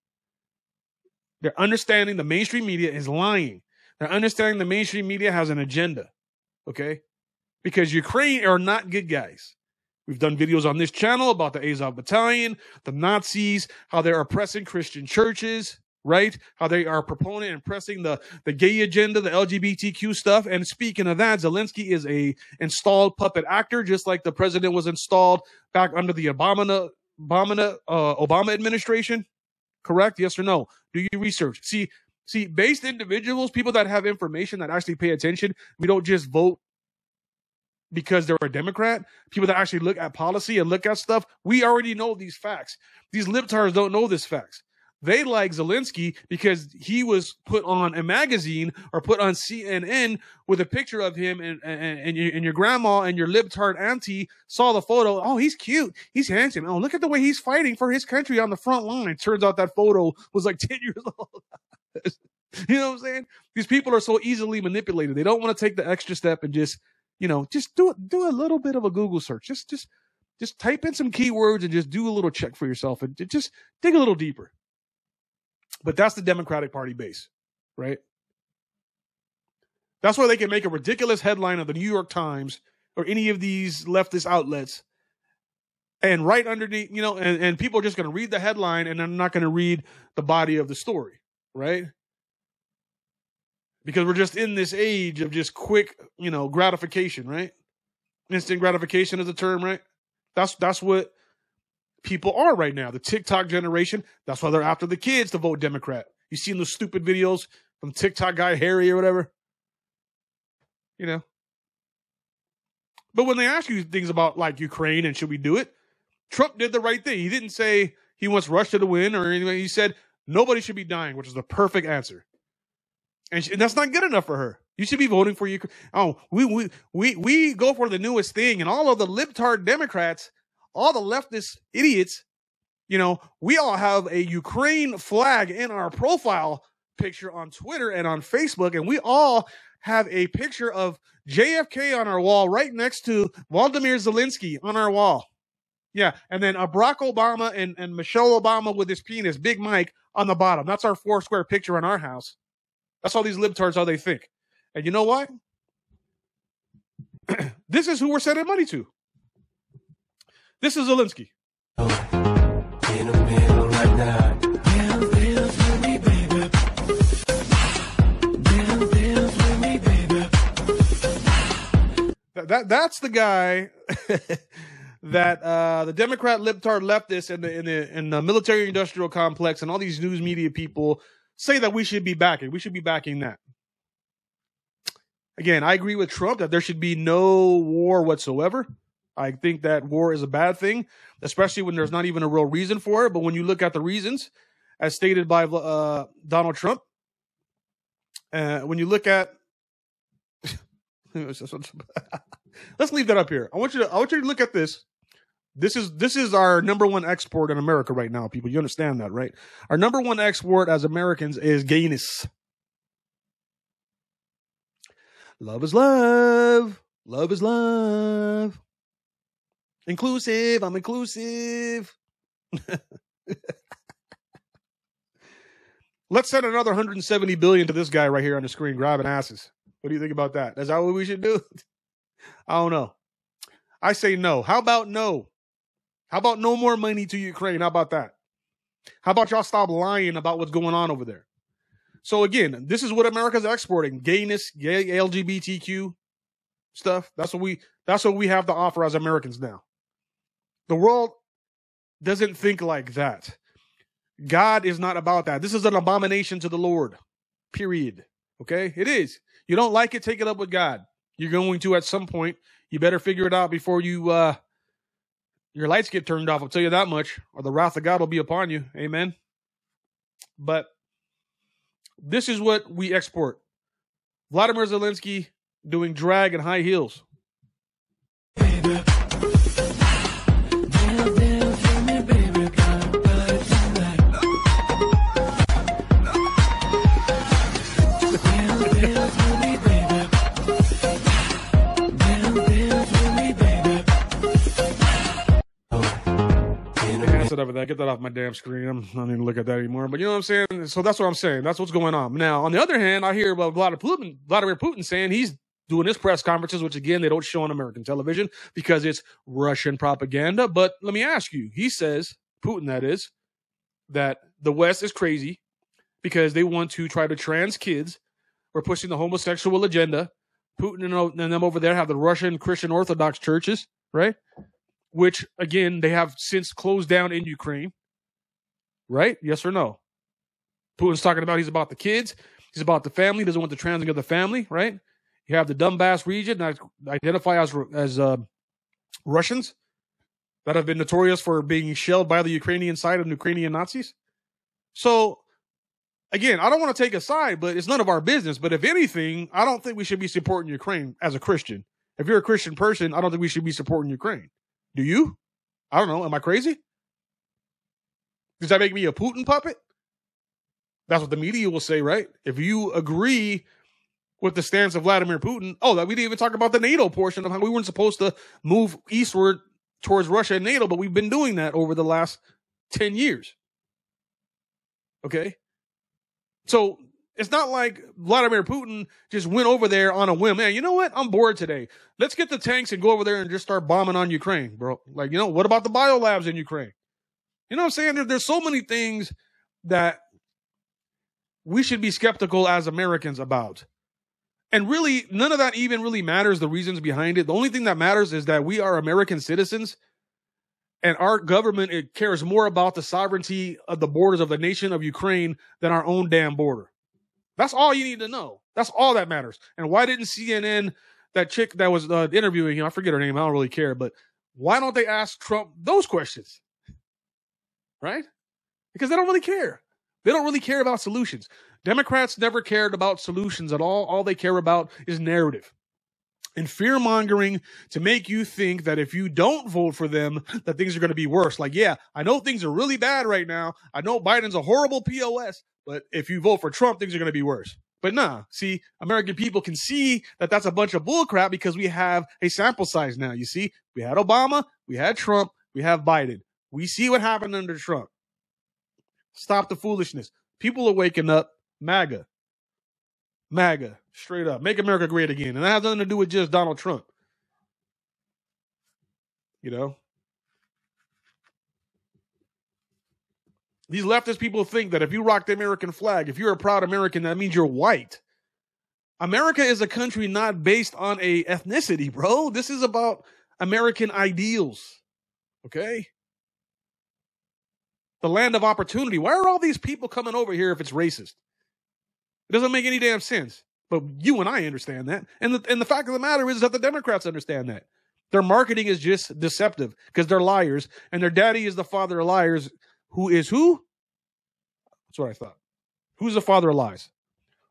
They're understanding the mainstream media is lying. They're understanding the mainstream media has an agenda. Okay, because Ukraine are not good guys. We've done videos on this channel about the Azov Battalion, the Nazis, how they're oppressing Christian churches. Right? How they are proponent and pressing the the gay agenda, the LGBTQ stuff. And speaking of that, Zelensky is a installed puppet actor, just like the president was installed back under the Obama Obama uh, Obama administration. Correct? Yes or no? Do you research? See, see, based individuals, people that have information that actually pay attention. We don't just vote because they're a Democrat. People that actually look at policy and look at stuff. We already know these facts. These libtards don't know this facts. They like Zelensky because he was put on a magazine or put on CNN with a picture of him, and and, and, your, and your grandma and your libtard auntie saw the photo. Oh, he's cute. He's handsome. Oh, look at the way he's fighting for his country on the front line. It turns out that photo was like 10 years old. you know what I'm saying? These people are so easily manipulated. They don't want to take the extra step and just, you know, just do it, do a little bit of a Google search. Just, just, just type in some keywords and just do a little check for yourself and just dig a little deeper. But that's the Democratic Party base, right? That's why they can make a ridiculous headline of the New York Times or any of these leftist outlets. And right underneath, you know, and, and people are just going to read the headline and they're not going to read the body of the story, right? Because we're just in this age of just quick, you know, gratification, right? Instant gratification is a term, right? That's that's what people are right now. The TikTok generation, that's why they're after the kids to vote Democrat. You seen those stupid videos from TikTok guy Harry or whatever? You know. But when they ask you things about like Ukraine and should we do it, Trump did the right thing. He didn't say he wants Russia to win or anything. He said nobody should be dying, which is the perfect answer. And, she, and that's not good enough for her. You should be voting for Ukraine. Oh, we we we we go for the newest thing, and all of the libtard Democrats all the leftist idiots, you know, we all have a Ukraine flag in our profile picture on Twitter and on Facebook, and we all have a picture of JFK on our wall right next to Vladimir Zelensky on our wall. Yeah, and then a Barack Obama and, and Michelle Obama with his penis, Big Mike, on the bottom. That's our four square picture in our house. That's all these libtards how they think. And you know what? this is who we're sending money to. This is Zelensky. That, that that's the guy that uh, the Democrat libtard leftists and the in the in the military industrial complex and all these news media people say that we should be backing. We should be backing that. Again, I agree with Trump that there should be no war whatsoever. I think that war is a bad thing, especially when there's not even a real reason for it. But when you look at the reasons, as stated by uh, Donald Trump, uh, when you look at, let's leave that up here. I want you to I want you to look at this. This is this is our number one export in America right now, people. You understand that, right? Our number one export as Americans is gayness. Love is love. Love is love. Inclusive. I'm inclusive. Let's send another 170 billion to this guy right here on the screen, grabbing asses. What do you think about that? Is that what we should do? I don't know. I say no. How about no? How about no more money to Ukraine? How about that? How about y'all stop lying about what's going on over there? So again, this is what America's exporting: gayness, gay, LGBTQ stuff. That's what we. That's what we have to offer as Americans now. The world doesn't think like that. God is not about that. This is an abomination to the Lord. Period. Okay? It is. You don't like it, take it up with God. You're going to at some point. You better figure it out before you uh your lights get turned off. I'll tell you that much, or the wrath of God will be upon you. Amen. But this is what we export. Vladimir Zelensky doing drag and high heels. That. Get that off my damn screen. I'm not even look at that anymore. But you know what I'm saying? So that's what I'm saying. That's what's going on. Now, on the other hand, I hear about Vladimir Putin, saying he's doing his press conferences, which again, they don't show on American television because it's Russian propaganda. But let me ask you, he says, Putin that is, that the West is crazy, because they want to try to trans kids. We're pushing the homosexual agenda. Putin and them over there have the Russian Christian Orthodox churches, right? Which again they have since closed down in Ukraine, right? Yes or no? Putin's talking about he's about the kids, he's about the family, doesn't want the transing of the family, right? You have the Donbass region that identify as as uh, Russians that have been notorious for being shelled by the Ukrainian side of Ukrainian Nazis. So again, I don't want to take a side, but it's none of our business. But if anything, I don't think we should be supporting Ukraine as a Christian. If you're a Christian person, I don't think we should be supporting Ukraine. Do you? I don't know. Am I crazy? Does that make me a Putin puppet? That's what the media will say, right? If you agree with the stance of Vladimir Putin, oh, that we didn't even talk about the NATO portion of how we weren't supposed to move eastward towards Russia and NATO, but we've been doing that over the last 10 years. Okay? So it's not like Vladimir Putin just went over there on a whim. Man, you know what? I'm bored today. Let's get the tanks and go over there and just start bombing on Ukraine, bro. Like, you know, what about the biolabs in Ukraine? You know what I'm saying? There, there's so many things that we should be skeptical as Americans about. And really, none of that even really matters, the reasons behind it. The only thing that matters is that we are American citizens and our government it cares more about the sovereignty of the borders of the nation of Ukraine than our own damn border. That's all you need to know. That's all that matters. And why didn't CNN, that chick that was uh, interviewing him, I forget her name, I don't really care, but why don't they ask Trump those questions? Right? Because they don't really care. They don't really care about solutions. Democrats never cared about solutions at all. All they care about is narrative and fear mongering to make you think that if you don't vote for them, that things are going to be worse. Like, yeah, I know things are really bad right now. I know Biden's a horrible POS, but if you vote for Trump, things are going to be worse. But nah, see, American people can see that that's a bunch of bullcrap because we have a sample size now. You see, we had Obama, we had Trump, we have Biden. We see what happened under Trump. Stop the foolishness. People are waking up. MAGA. MAGA. Straight up. Make America great again. And that has nothing to do with just Donald Trump. You know? These leftist people think that if you rock the American flag, if you're a proud American, that means you're white. America is a country not based on a ethnicity, bro. This is about American ideals. Okay? The land of opportunity. Why are all these people coming over here if it's racist? It doesn't make any damn sense. But you and I understand that. And the, and the fact of the matter is that the Democrats understand that. Their marketing is just deceptive because they're liars and their daddy is the father of liars who is who? That's what I thought. Who's the father of lies?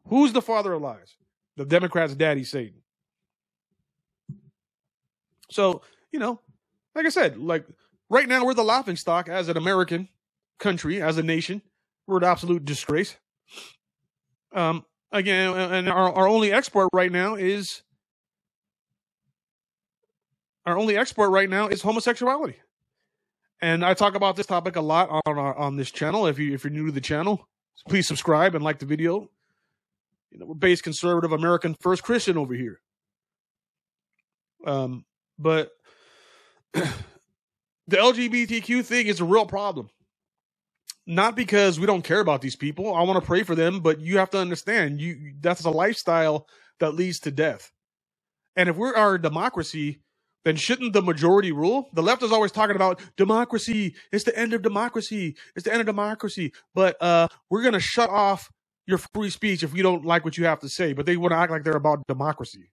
Who's the father of lies? The Democrats' daddy, Satan. So, you know, like I said, like right now we're the laughing stock as an American country, as a nation. We're an absolute disgrace. Um, again, and our, our only export right now is our only export right now is homosexuality. And I talk about this topic a lot on our, on this channel. If you if you're new to the channel, please subscribe and like the video. You know, we're based conservative American first Christian over here. Um, but the LGBTQ thing is a real problem. Not because we don't care about these people. I want to pray for them, but you have to understand you that's a lifestyle that leads to death. And if we're our democracy, then shouldn't the majority rule? The left is always talking about democracy. It's the end of democracy. It's the end of democracy. But uh, we're going to shut off your free speech if we don't like what you have to say. But they want to act like they're about democracy.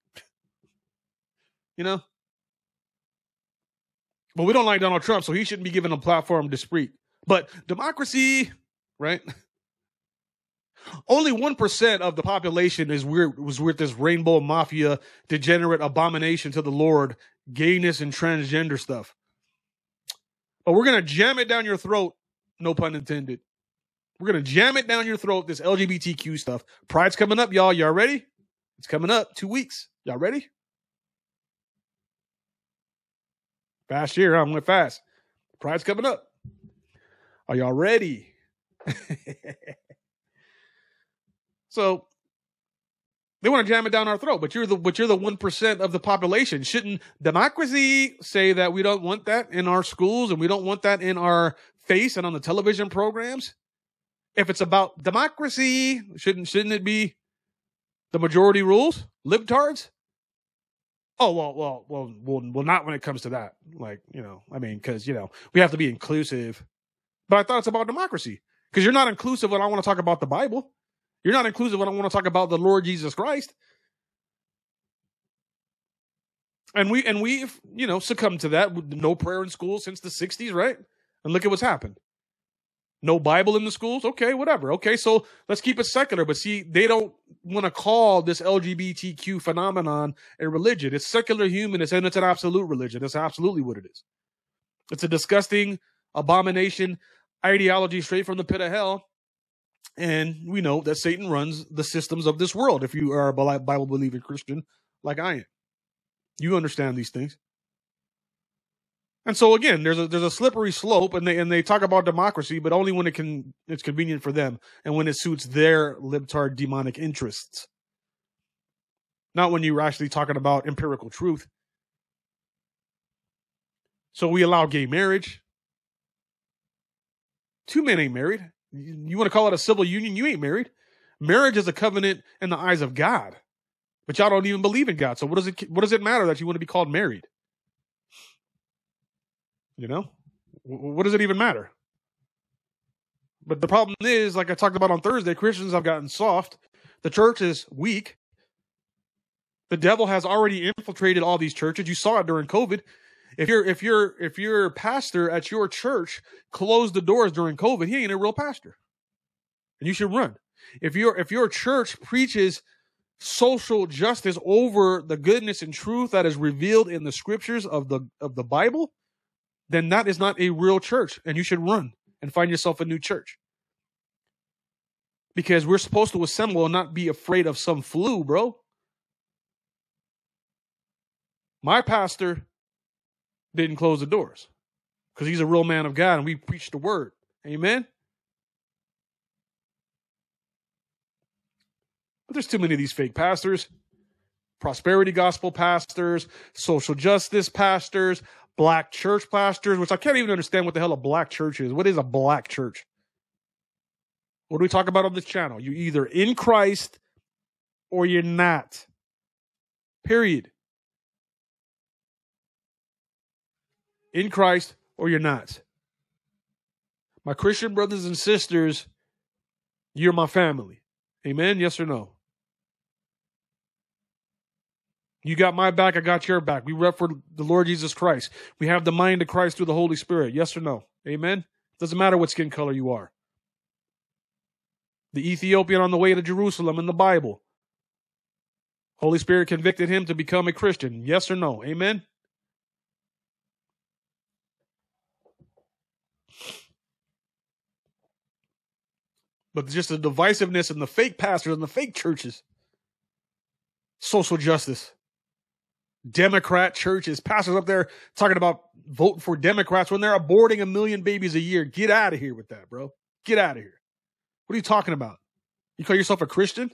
You know? But we don't like Donald Trump, so he shouldn't be given a platform to speak. But democracy, right? Only 1% of the population is weird, was with this rainbow mafia, degenerate abomination to the Lord, gayness and transgender stuff. But we're going to jam it down your throat, no pun intended. We're going to jam it down your throat, this LGBTQ stuff. Pride's coming up, y'all. Y'all ready? It's coming up. Two weeks. Y'all ready? Fast year, huh? I went fast. Pride's coming up. Are y'all ready? so they want to jam it down our throat, but you're the but you're the one percent of the population. Shouldn't democracy say that we don't want that in our schools and we don't want that in our face and on the television programs? If it's about democracy, shouldn't shouldn't it be the majority rules? Libtards? Oh well, well, well, well, well, not when it comes to that. Like, you know, I mean, because you know we have to be inclusive. But I thought it's about democracy because you're not inclusive when I want to talk about the Bible. You're not inclusive when I want to talk about the Lord Jesus Christ. And we and we've you know succumbed to that with no prayer in school since the '60s, right? And look at what's happened. No Bible in the schools? Okay, whatever. Okay, so let's keep it secular. But see, they don't want to call this LGBTQ phenomenon a religion. It's secular humanist and it's an absolute religion. That's absolutely what it is. It's a disgusting abomination ideology straight from the pit of hell. And we know that Satan runs the systems of this world. If you are a Bible believing Christian like I am, you understand these things. And so again, there's a there's a slippery slope, and they and they talk about democracy, but only when it can it's convenient for them and when it suits their libtard demonic interests. Not when you're actually talking about empirical truth. So we allow gay marriage. Two men ain't married. You want to call it a civil union? You ain't married. Marriage is a covenant in the eyes of God, but y'all don't even believe in God. So what does it what does it matter that you want to be called married? You know, what does it even matter? But the problem is, like I talked about on Thursday, Christians have gotten soft. The church is weak. The devil has already infiltrated all these churches. You saw it during COVID. If your if your if your pastor at your church closed the doors during COVID, he ain't a real pastor. And you should run. If your if your church preaches social justice over the goodness and truth that is revealed in the scriptures of the of the Bible, then that is not a real church and you should run and find yourself a new church. Because we're supposed to assemble and not be afraid of some flu, bro. My pastor didn't close the doors because he's a real man of God and we preach the word. Amen. But there's too many of these fake pastors, prosperity gospel pastors, social justice pastors, black church pastors, which I can't even understand what the hell a black church is. What is a black church? What do we talk about on this channel? You're either in Christ or you're not. Period. In Christ or you're not. My Christian brothers and sisters, you're my family. Amen? Yes or no? You got my back, I got your back. We rep for the Lord Jesus Christ. We have the mind of Christ through the Holy Spirit. Yes or no? Amen? Doesn't matter what skin color you are. The Ethiopian on the way to Jerusalem in the Bible. Holy Spirit convicted him to become a Christian. Yes or no? Amen? But just the divisiveness and the fake pastors and the fake churches. Social justice. Democrat churches, pastors up there talking about voting for Democrats when they're aborting a million babies a year. Get out of here with that, bro. Get out of here. What are you talking about? You call yourself a Christian?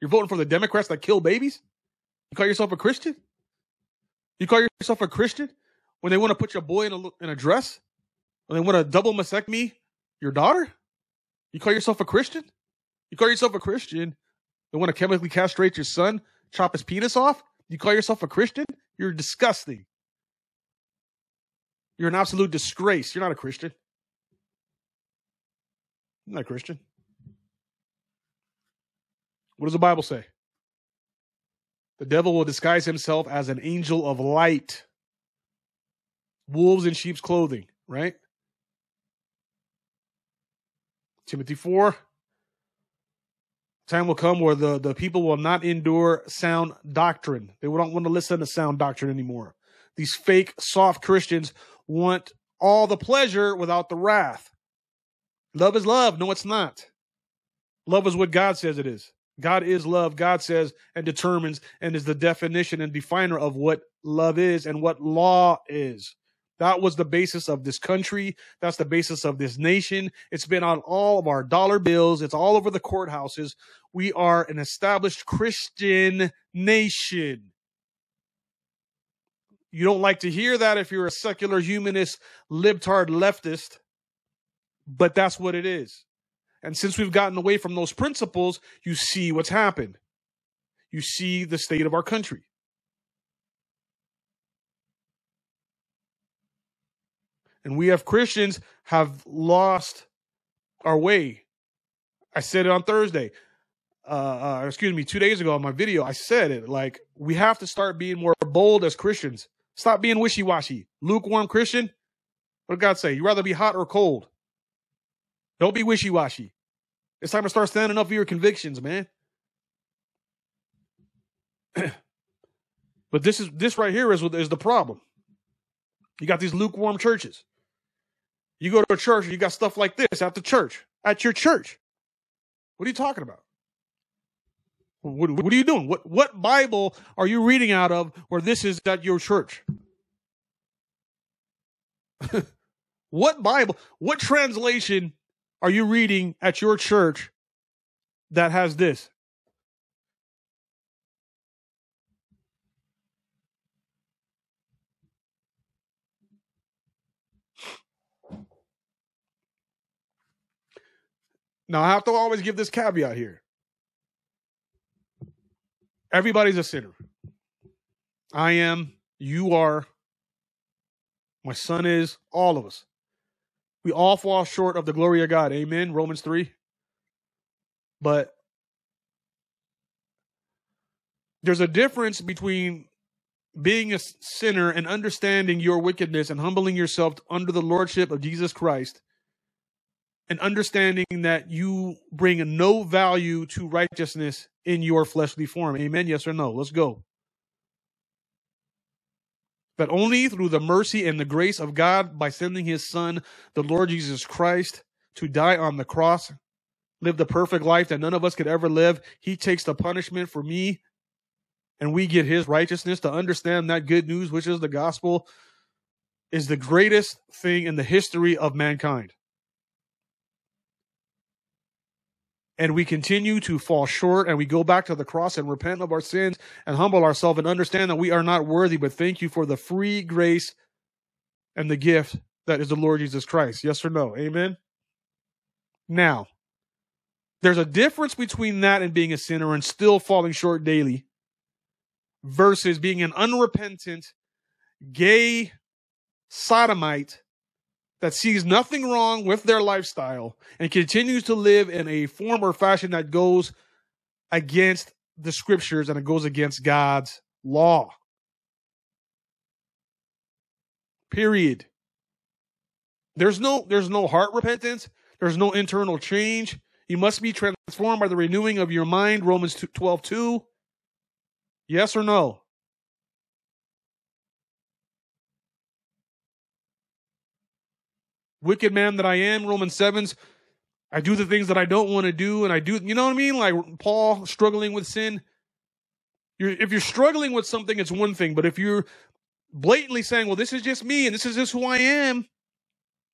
You're voting for the Democrats that kill babies? You call yourself a Christian? You call yourself a Christian when they want to put your boy in a, in a dress? When they want to double mastectomy your daughter? You call yourself a Christian? You call yourself a Christian? They want to chemically castrate your son, chop his penis off? You call yourself a Christian? You're disgusting. You're an absolute disgrace. You're not a Christian. Not a Christian. What does the Bible say? The devil will disguise himself as an angel of light. Wolves in sheep's clothing, right? Timothy 4 Time will come where the, the people will not endure sound doctrine. They don't want to listen to sound doctrine anymore. These fake, soft Christians want all the pleasure without the wrath. Love is love. No, it's not. Love is what God says it is. God is love. God says and determines and is the definition and definer of what love is and what law is. That was the basis of this country. That's the basis of this nation. It's been on all of our dollar bills. It's all over the courthouses. We are an established Christian nation. You don't like to hear that if you're a secular humanist, libtard leftist, but that's what it is. And since we've gotten away from those principles, you see what's happened. You see the state of our country. And we have Christians have lost our way. I said it on Thursday. Uh, uh, excuse me, two days ago on my video, I said it like we have to start being more bold as Christians. Stop being wishy washy, lukewarm Christian. What did God say? You rather be hot or cold. Don't be wishy washy. It's time to start standing up for your convictions, man. but this is this right here is is the problem. You got these lukewarm churches. You go to a church you got stuff like this at the church, at your church. What are you talking about? What, what are you doing? What what Bible are you reading out of where this is at your church? what Bible, what translation are you reading at your church that has this? Now, I have to always give this caveat here. Everybody's a sinner. I am, you are, my son is, all of us. We all fall short of the glory of God. Amen. Romans 3. But there's a difference between being a sinner and understanding your wickedness and humbling yourself under the lordship of Jesus Christ and understanding that you bring no value to righteousness in your fleshly form. Amen. Yes or no? Let's go. But only through the mercy and the grace of God by sending his son, the Lord Jesus Christ, to die on the cross, live the perfect life that none of us could ever live. He takes the punishment for me and we get his righteousness to understand that good news, which is the gospel, is the greatest thing in the history of mankind. And we continue to fall short and we go back to the cross and repent of our sins and humble ourselves and understand that we are not worthy, but thank you for the free grace and the gift that is the Lord Jesus Christ. Yes or no? Amen. Now, there's a difference between that and being a sinner and still falling short daily versus being an unrepentant, gay sodomite that sees nothing wrong with their lifestyle and continues to live in a form or fashion that goes against the scriptures and it goes against God's law. Period. There's no there's no heart repentance, there's no internal change. You must be transformed by the renewing of your mind, Romans 12 2. Yes or no? Wicked man that I am, Romans 7's, I do the things that I don't want to do, and I do, you know what I mean? Like Paul struggling with sin. You're, if you're struggling with something, it's one thing, but if you're blatantly saying, well, this is just me and this is just who I am,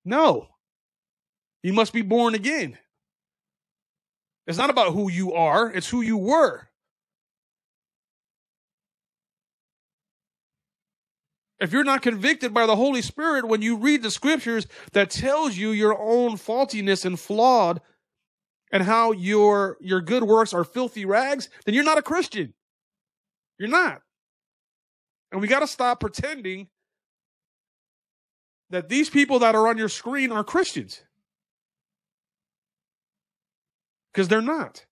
no. You must be born again. It's not about who you are, it's who you were. If you're not convicted by the Holy Spirit when you read the scriptures that tells you your own faultiness and flawed and how your your good works are filthy rags, then you're not a Christian. You're not. And we got to stop pretending that these people that are on your screen are Christians. Because they're not.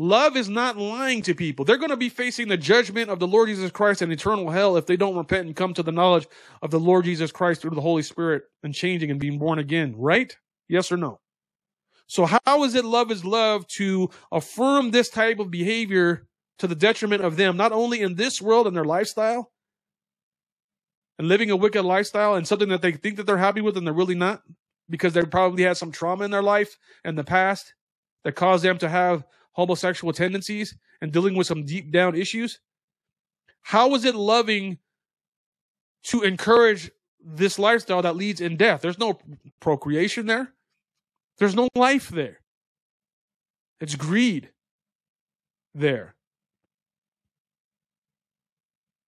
Love is not lying to people. They're going to be facing the judgment of the Lord Jesus Christ and eternal hell if they don't repent and come to the knowledge of the Lord Jesus Christ through the Holy Spirit and changing and being born again, right? Yes or no? So how is it love is love to affirm this type of behavior to the detriment of them, not only in this world and their lifestyle and living a wicked lifestyle and something that they think that they're happy with and they're really not because they probably had some trauma in their life in the past that caused them to have homosexual tendencies and dealing with some deep down issues? How is it loving to encourage this lifestyle that leads in death? There's no procreation there. There's no life there. It's greed there.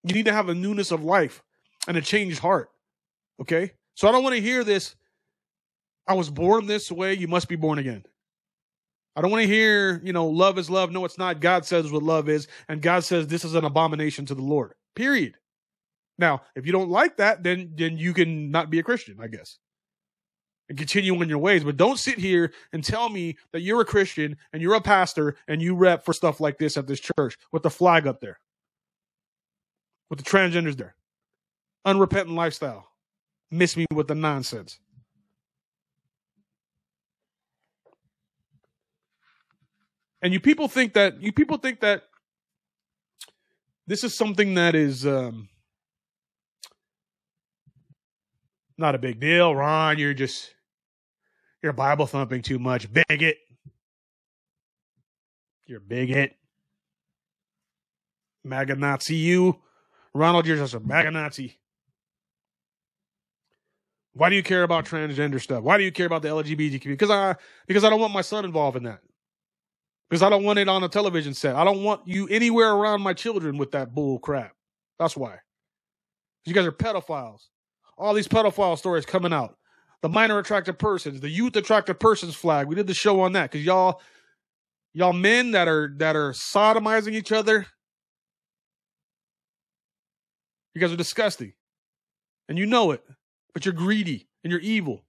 You need to have a newness of life and a changed heart. Okay? So I don't want to hear this I was born this way, you must be born again. I don't want to hear, you know, love is love. No, it's not. God says what love is, and God says this is an abomination to the Lord. Period. Now, if you don't like that, then then you can not be a Christian, I guess. And continue on your ways. But don't sit here and tell me that you're a Christian and you're a pastor and you rep for stuff like this at this church with the flag up there. With the transgenders there. Unrepentant lifestyle. Miss me with the nonsense. And you people think that you people think that this is something that is um, not a big deal, Ron. You're just you're Bible thumping too much, bigot. You're bigot. MAGA Nazi, you. Ronald, you're just a MAGA Nazi. Why do you care about transgender stuff? Why do you care about the LGBT community? Because I because I don't want my son involved in that. Because I don't want it on a television set. I don't want you anywhere around my children with that bull crap. That's why. You guys are pedophiles. All these pedophile stories coming out. The minor attracted persons, the youth attracted persons flag. We did the show on that because y'all, y'all men that are that are sodomizing each other. You guys are disgusting, and you know it. But you're greedy and you're evil,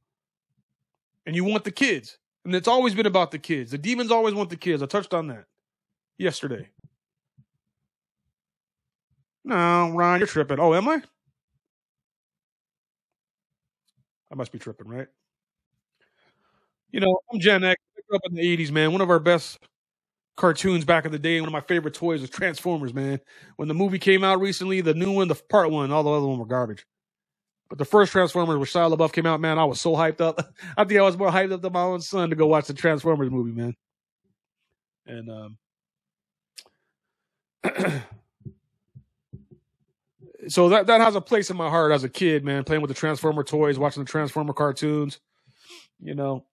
and you want the kids. And it's always been about the kids. The demons always want the kids. I touched on that yesterday. No, Ron, you're tripping. Oh, am I? I must be tripping, right? You know, I'm Gen X. I grew up in the 80s, man. One of our best cartoons back in the day, one of my favorite toys was Transformers, man. When the movie came out recently, the new one, the part one, all the other one were garbage. But the first Transformers with Shia LaBeouf came out, man, I was so hyped up. I think I was more hyped up than my own son to go watch the Transformers movie, man. And um so that that has a place in my heart as a kid, man, playing with the Transformer toys, watching the Transformer cartoons, you know.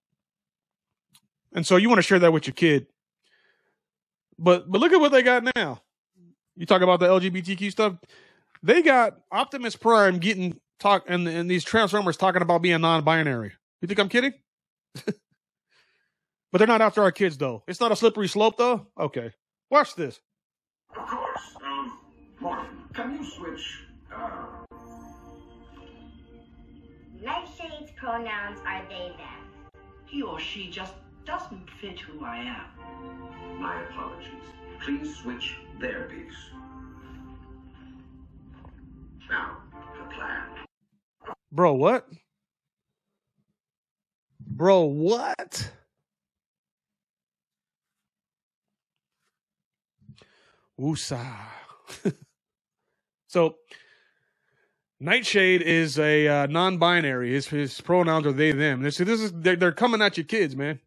And so you want to share that with your kid. But but look at what they got now. You talk about the LGBTQ stuff. They got Optimus Prime getting talk and and these Transformers talking about being non-binary. You think I'm kidding? but they're not after our kids though. It's not a slippery slope though. Okay, watch this. Of course. Um, Martin, can you switch? Uh... Nightshade's pronouns are they, them. He or she just doesn't fit who I am. My apologies. Please switch their piece. Now, the plan. Bro, what? Bro, what? Woosah. so, Nightshade is a uh, non-binary. His his pronouns are they them. This, this is they're, they're coming at your kids, man.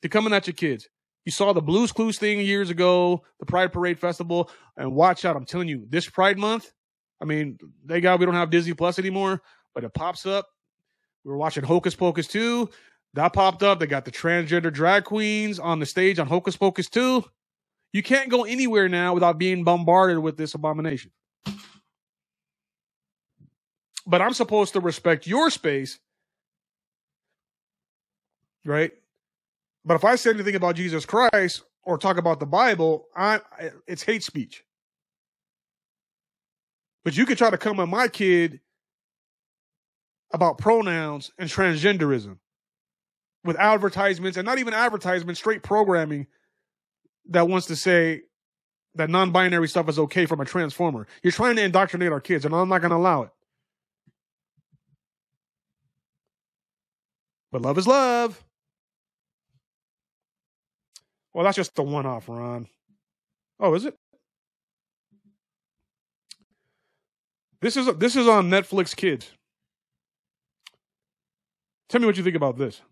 They're coming at your kids. You saw the Blues Clues thing years ago, the Pride Parade Festival, and watch out. I'm telling you, this Pride Month. I mean, they got we don't have Disney Plus anymore, but it pops up. We were watching Hocus Pocus 2. That popped up. They got the transgender drag queens on the stage on Hocus Pocus 2. You can't go anywhere now without being bombarded with this abomination. But I'm supposed to respect your space, right? But if I say anything about Jesus Christ or talk about the Bible, I it's hate speech. But you could try to come at my kid about pronouns and transgenderism with advertisements and not even advertisements, straight programming that wants to say that non-binary stuff is okay from a transformer. You're trying to indoctrinate our kids, and I'm not going to allow it. But love is love. Well, that's just the one-off, Ron. Oh, is it? This is this is on Netflix Kids. Tell me what you think about this.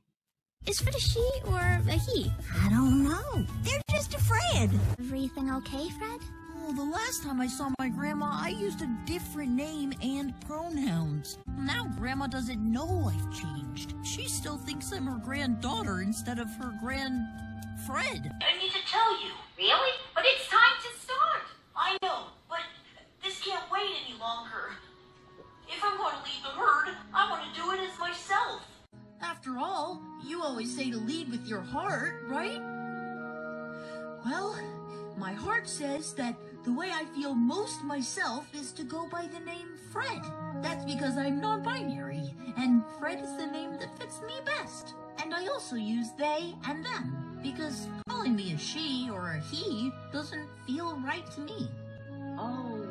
Is Fred a she or a he? I don't know. They're just afraid. Everything okay, Fred? Oh, the last time I saw my grandma, I used a different name and pronouns. Now grandma doesn't know I've changed. She still thinks I'm her granddaughter instead of her grand Fred. I need to tell you. Really? But it's time to start. I know, but this can't wait any longer. If I'm going to lead the herd, I want to do it as myself. After all, you always say to lead with your heart, right? Well, my heart says that the way I feel most myself is to go by the name Fred. That's because I'm non-binary, and Fred is the name that fits me best. And I also use they and them, because calling me a she or a he doesn't feel right to me. Oh,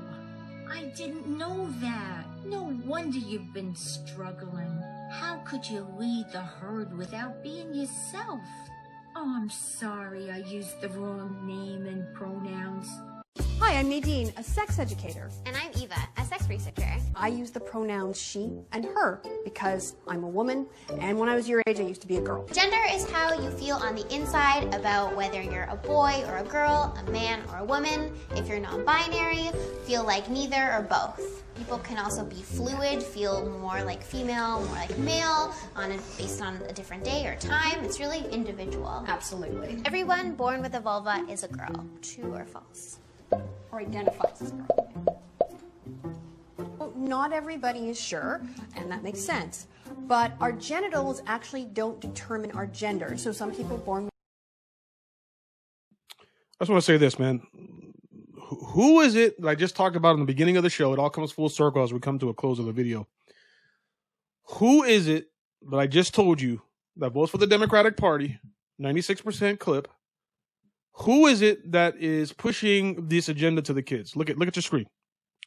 I didn't know that. No wonder you've been struggling. How could you lead the herd without being yourself? Oh, I'm sorry I used the wrong name and pronouns. Hi, I'm Nadine, a sex educator. And I'm Eva, a sex researcher. I use the pronouns she and her because I'm a woman, and when I was your age, I used to be a girl. Gender is how you feel on the inside about whether you're a boy or a girl, a man or a woman. If you're non binary, feel like neither or both. People can also be fluid, feel more like female, more like male, on a, based on a different day or time. It's really individual. Absolutely. Everyone born with a vulva is a girl. True or false? Or identifies as girl. Well, not everybody is sure, and that makes sense. But our genitals actually don't determine our gender. So some people born I just want to say this, man. Who is it that I just talked about in the beginning of the show? It all comes full circle as we come to a close of the video. Who is it that I just told you that votes for the Democratic Party, 96% clip? Who is it that is pushing this agenda to the kids? Look at look at your screen.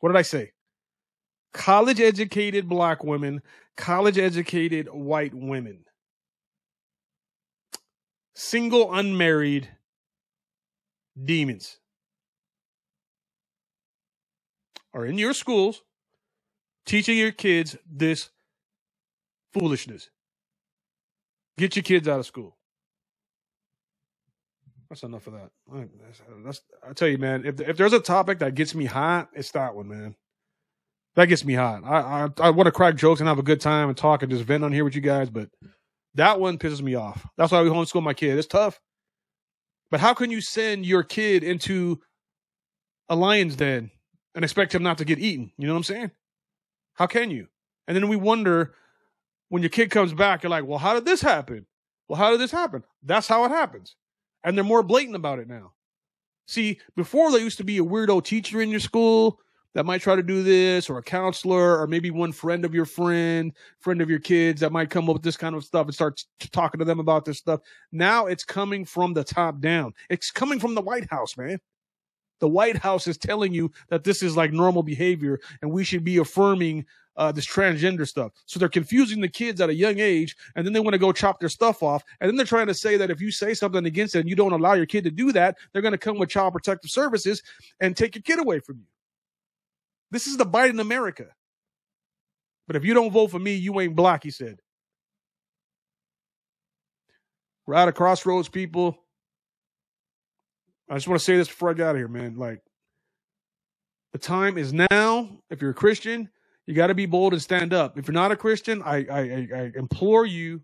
What did I say? College educated black women, college educated white women. Single unmarried demons are in your schools teaching your kids this foolishness. Get your kids out of school. That's enough of that. I, that's, that's, I tell you, man. If if there's a topic that gets me hot, it's that one, man. That gets me hot. I I, I want to crack jokes and have a good time and talk and just vent on here with you guys, but that one pisses me off. That's why we homeschool my kid. It's tough. But how can you send your kid into a lion's den and expect him not to get eaten? You know what I'm saying? How can you? And then we wonder when your kid comes back, you're like, well, how did this happen? Well, how did this happen? That's how it happens. And they're more blatant about it now. See, before there used to be a weirdo teacher in your school that might try to do this, or a counselor, or maybe one friend of your friend, friend of your kids that might come up with this kind of stuff and start t- talking to them about this stuff. Now it's coming from the top down. It's coming from the White House, man. The White House is telling you that this is like normal behavior and we should be affirming uh, this transgender stuff. So they're confusing the kids at a young age and then they want to go chop their stuff off. And then they're trying to say that if you say something against it and you don't allow your kid to do that, they're going to come with child protective services and take your kid away from you. This is the Biden America. But if you don't vote for me, you ain't black, he said. We're at a crossroads, people. I just want to say this before I get out of here, man. Like, the time is now. If you're a Christian, you got to be bold and stand up. If you're not a Christian, I, I, I, implore you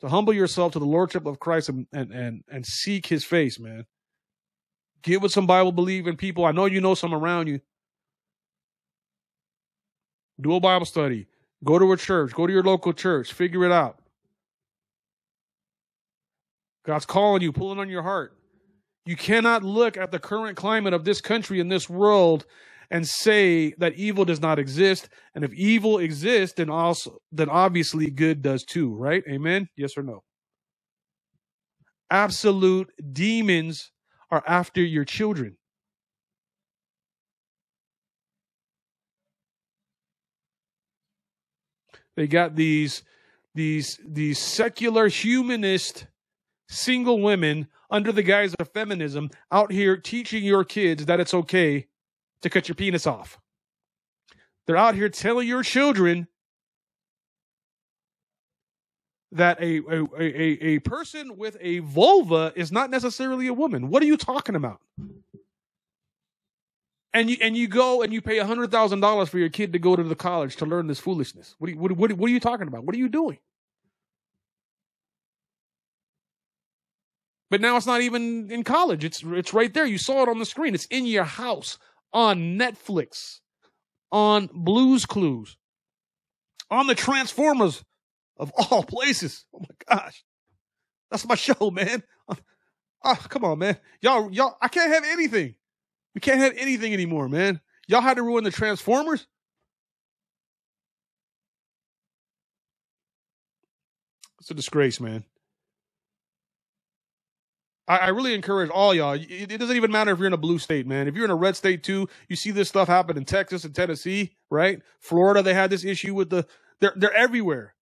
to humble yourself to the lordship of Christ and, and, and, and seek his face, man. Get with some Bible believing people. I know you know some around you. Do a Bible study. Go to a church. Go to your local church. Figure it out. God's calling you, pulling on your heart. You cannot look at the current climate of this country and this world and say that evil does not exist. And if evil exists, then also then obviously good does too, right? Amen? Yes or no? Absolute demons are after your children. They got these these these secular humanist single women under the guise of feminism out here teaching your kids that it's okay to cut your penis off. They're out here telling your children that a, a, a, a person with a vulva is not necessarily a woman. What are you talking about? And you and you go and you pay a hundred thousand dollars for your kid to go to the college to learn this foolishness. What, you, what, what, what are you talking about? What are you doing? But now it's not even in college. It's it's right there. You saw it on the screen. It's in your house on Netflix, on Blues Clues, on the Transformers of all places. Oh my gosh. That's my show, man. Oh, come on, man. Y'all, y'all, I can't have anything. We can't have anything anymore, man. Y'all had to ruin the Transformers. It's a disgrace, man. I, I really encourage all y'all. It, it doesn't even matter if you're in a blue state, man. If you're in a red state too, you see this stuff happen in Texas and Tennessee, right? Florida, they had this issue with the. They're they're everywhere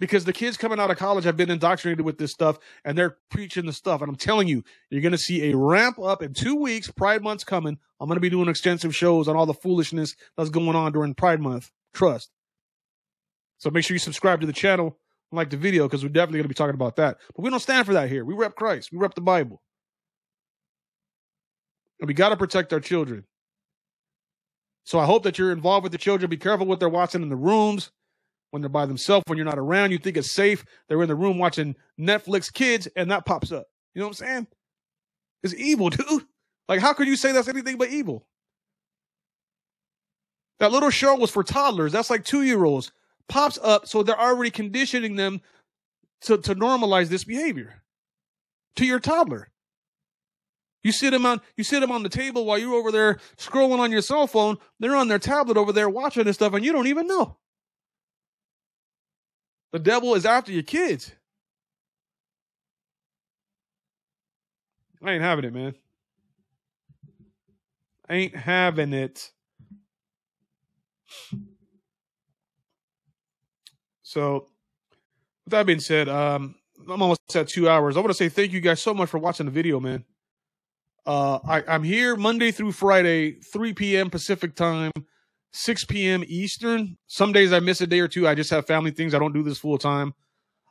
because the kids coming out of college have been indoctrinated with this stuff and they're preaching the stuff. And I'm telling you, you're going to see a ramp up in two weeks. Pride Month's coming. I'm going to be doing extensive shows on all the foolishness that's going on during Pride Month. Trust. So make sure you subscribe to the channel like the video because we're definitely going to be talking about that. But we don't stand for that here. We rep Christ. We rep the Bible. And we got to protect our children. So I hope that you're involved with the children. Be careful what they're watching in the rooms when they're by themselves, when you're not around, you think it's safe. They're in the room watching Netflix kids and that pops up. You know what I'm saying? It's evil, dude. Like, how could you say that's anything but evil? That little show was for toddlers. That's like two year olds. Pops up, so they're already conditioning them to, to normalize this behavior to your toddler. You sit them on you sit them on the table while you're over there scrolling on your cell phone. They're on their tablet over there watching this stuff, and you don't even know. The devil is after your kids. I ain't having it, man. I Ain't having it. So, with that being said, um, I'm almost at two hours. I want to say thank you guys so much for watching the video, man. Uh, I, I'm here Monday through Friday, 3 p.m. Pacific time, 6 p.m. Eastern. Some days I miss a day or two. I just have family things. I don't do this full time.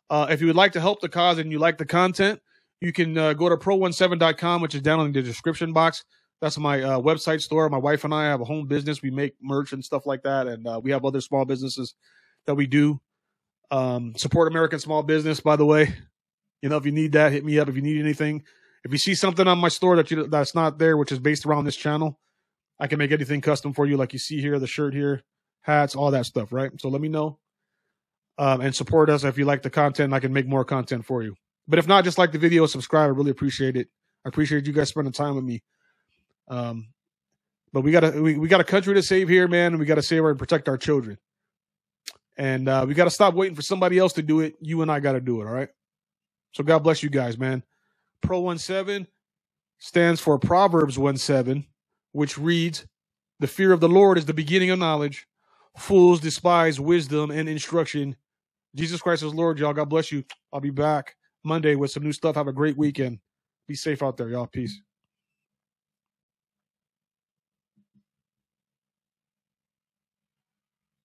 Uh, if you would like to help the cause and you like the content, you can uh, go to pro1seven.com, which is down in the description box. That's my uh, website store. My wife and I have a home business. We make merch and stuff like that. And uh, we have other small businesses that we do. Um, support American small business, by the way. You know, if you need that, hit me up. If you need anything, if you see something on my store that you that's not there, which is based around this channel, I can make anything custom for you, like you see here, the shirt here, hats, all that stuff, right? So let me know. Um, and support us if you like the content. I can make more content for you. But if not, just like the video, subscribe. I really appreciate it. I appreciate you guys spending time with me. Um, but we got a we, we got a country to save here, man, and we got to save our and protect our children. And uh, we got to stop waiting for somebody else to do it. You and I got to do it. All right. So God bless you guys, man. Pro one seven stands for Proverbs one seven, which reads, "The fear of the Lord is the beginning of knowledge. Fools despise wisdom and instruction." Jesus Christ is Lord, y'all. God bless you. I'll be back Monday with some new stuff. Have a great weekend. Be safe out there, y'all. Peace.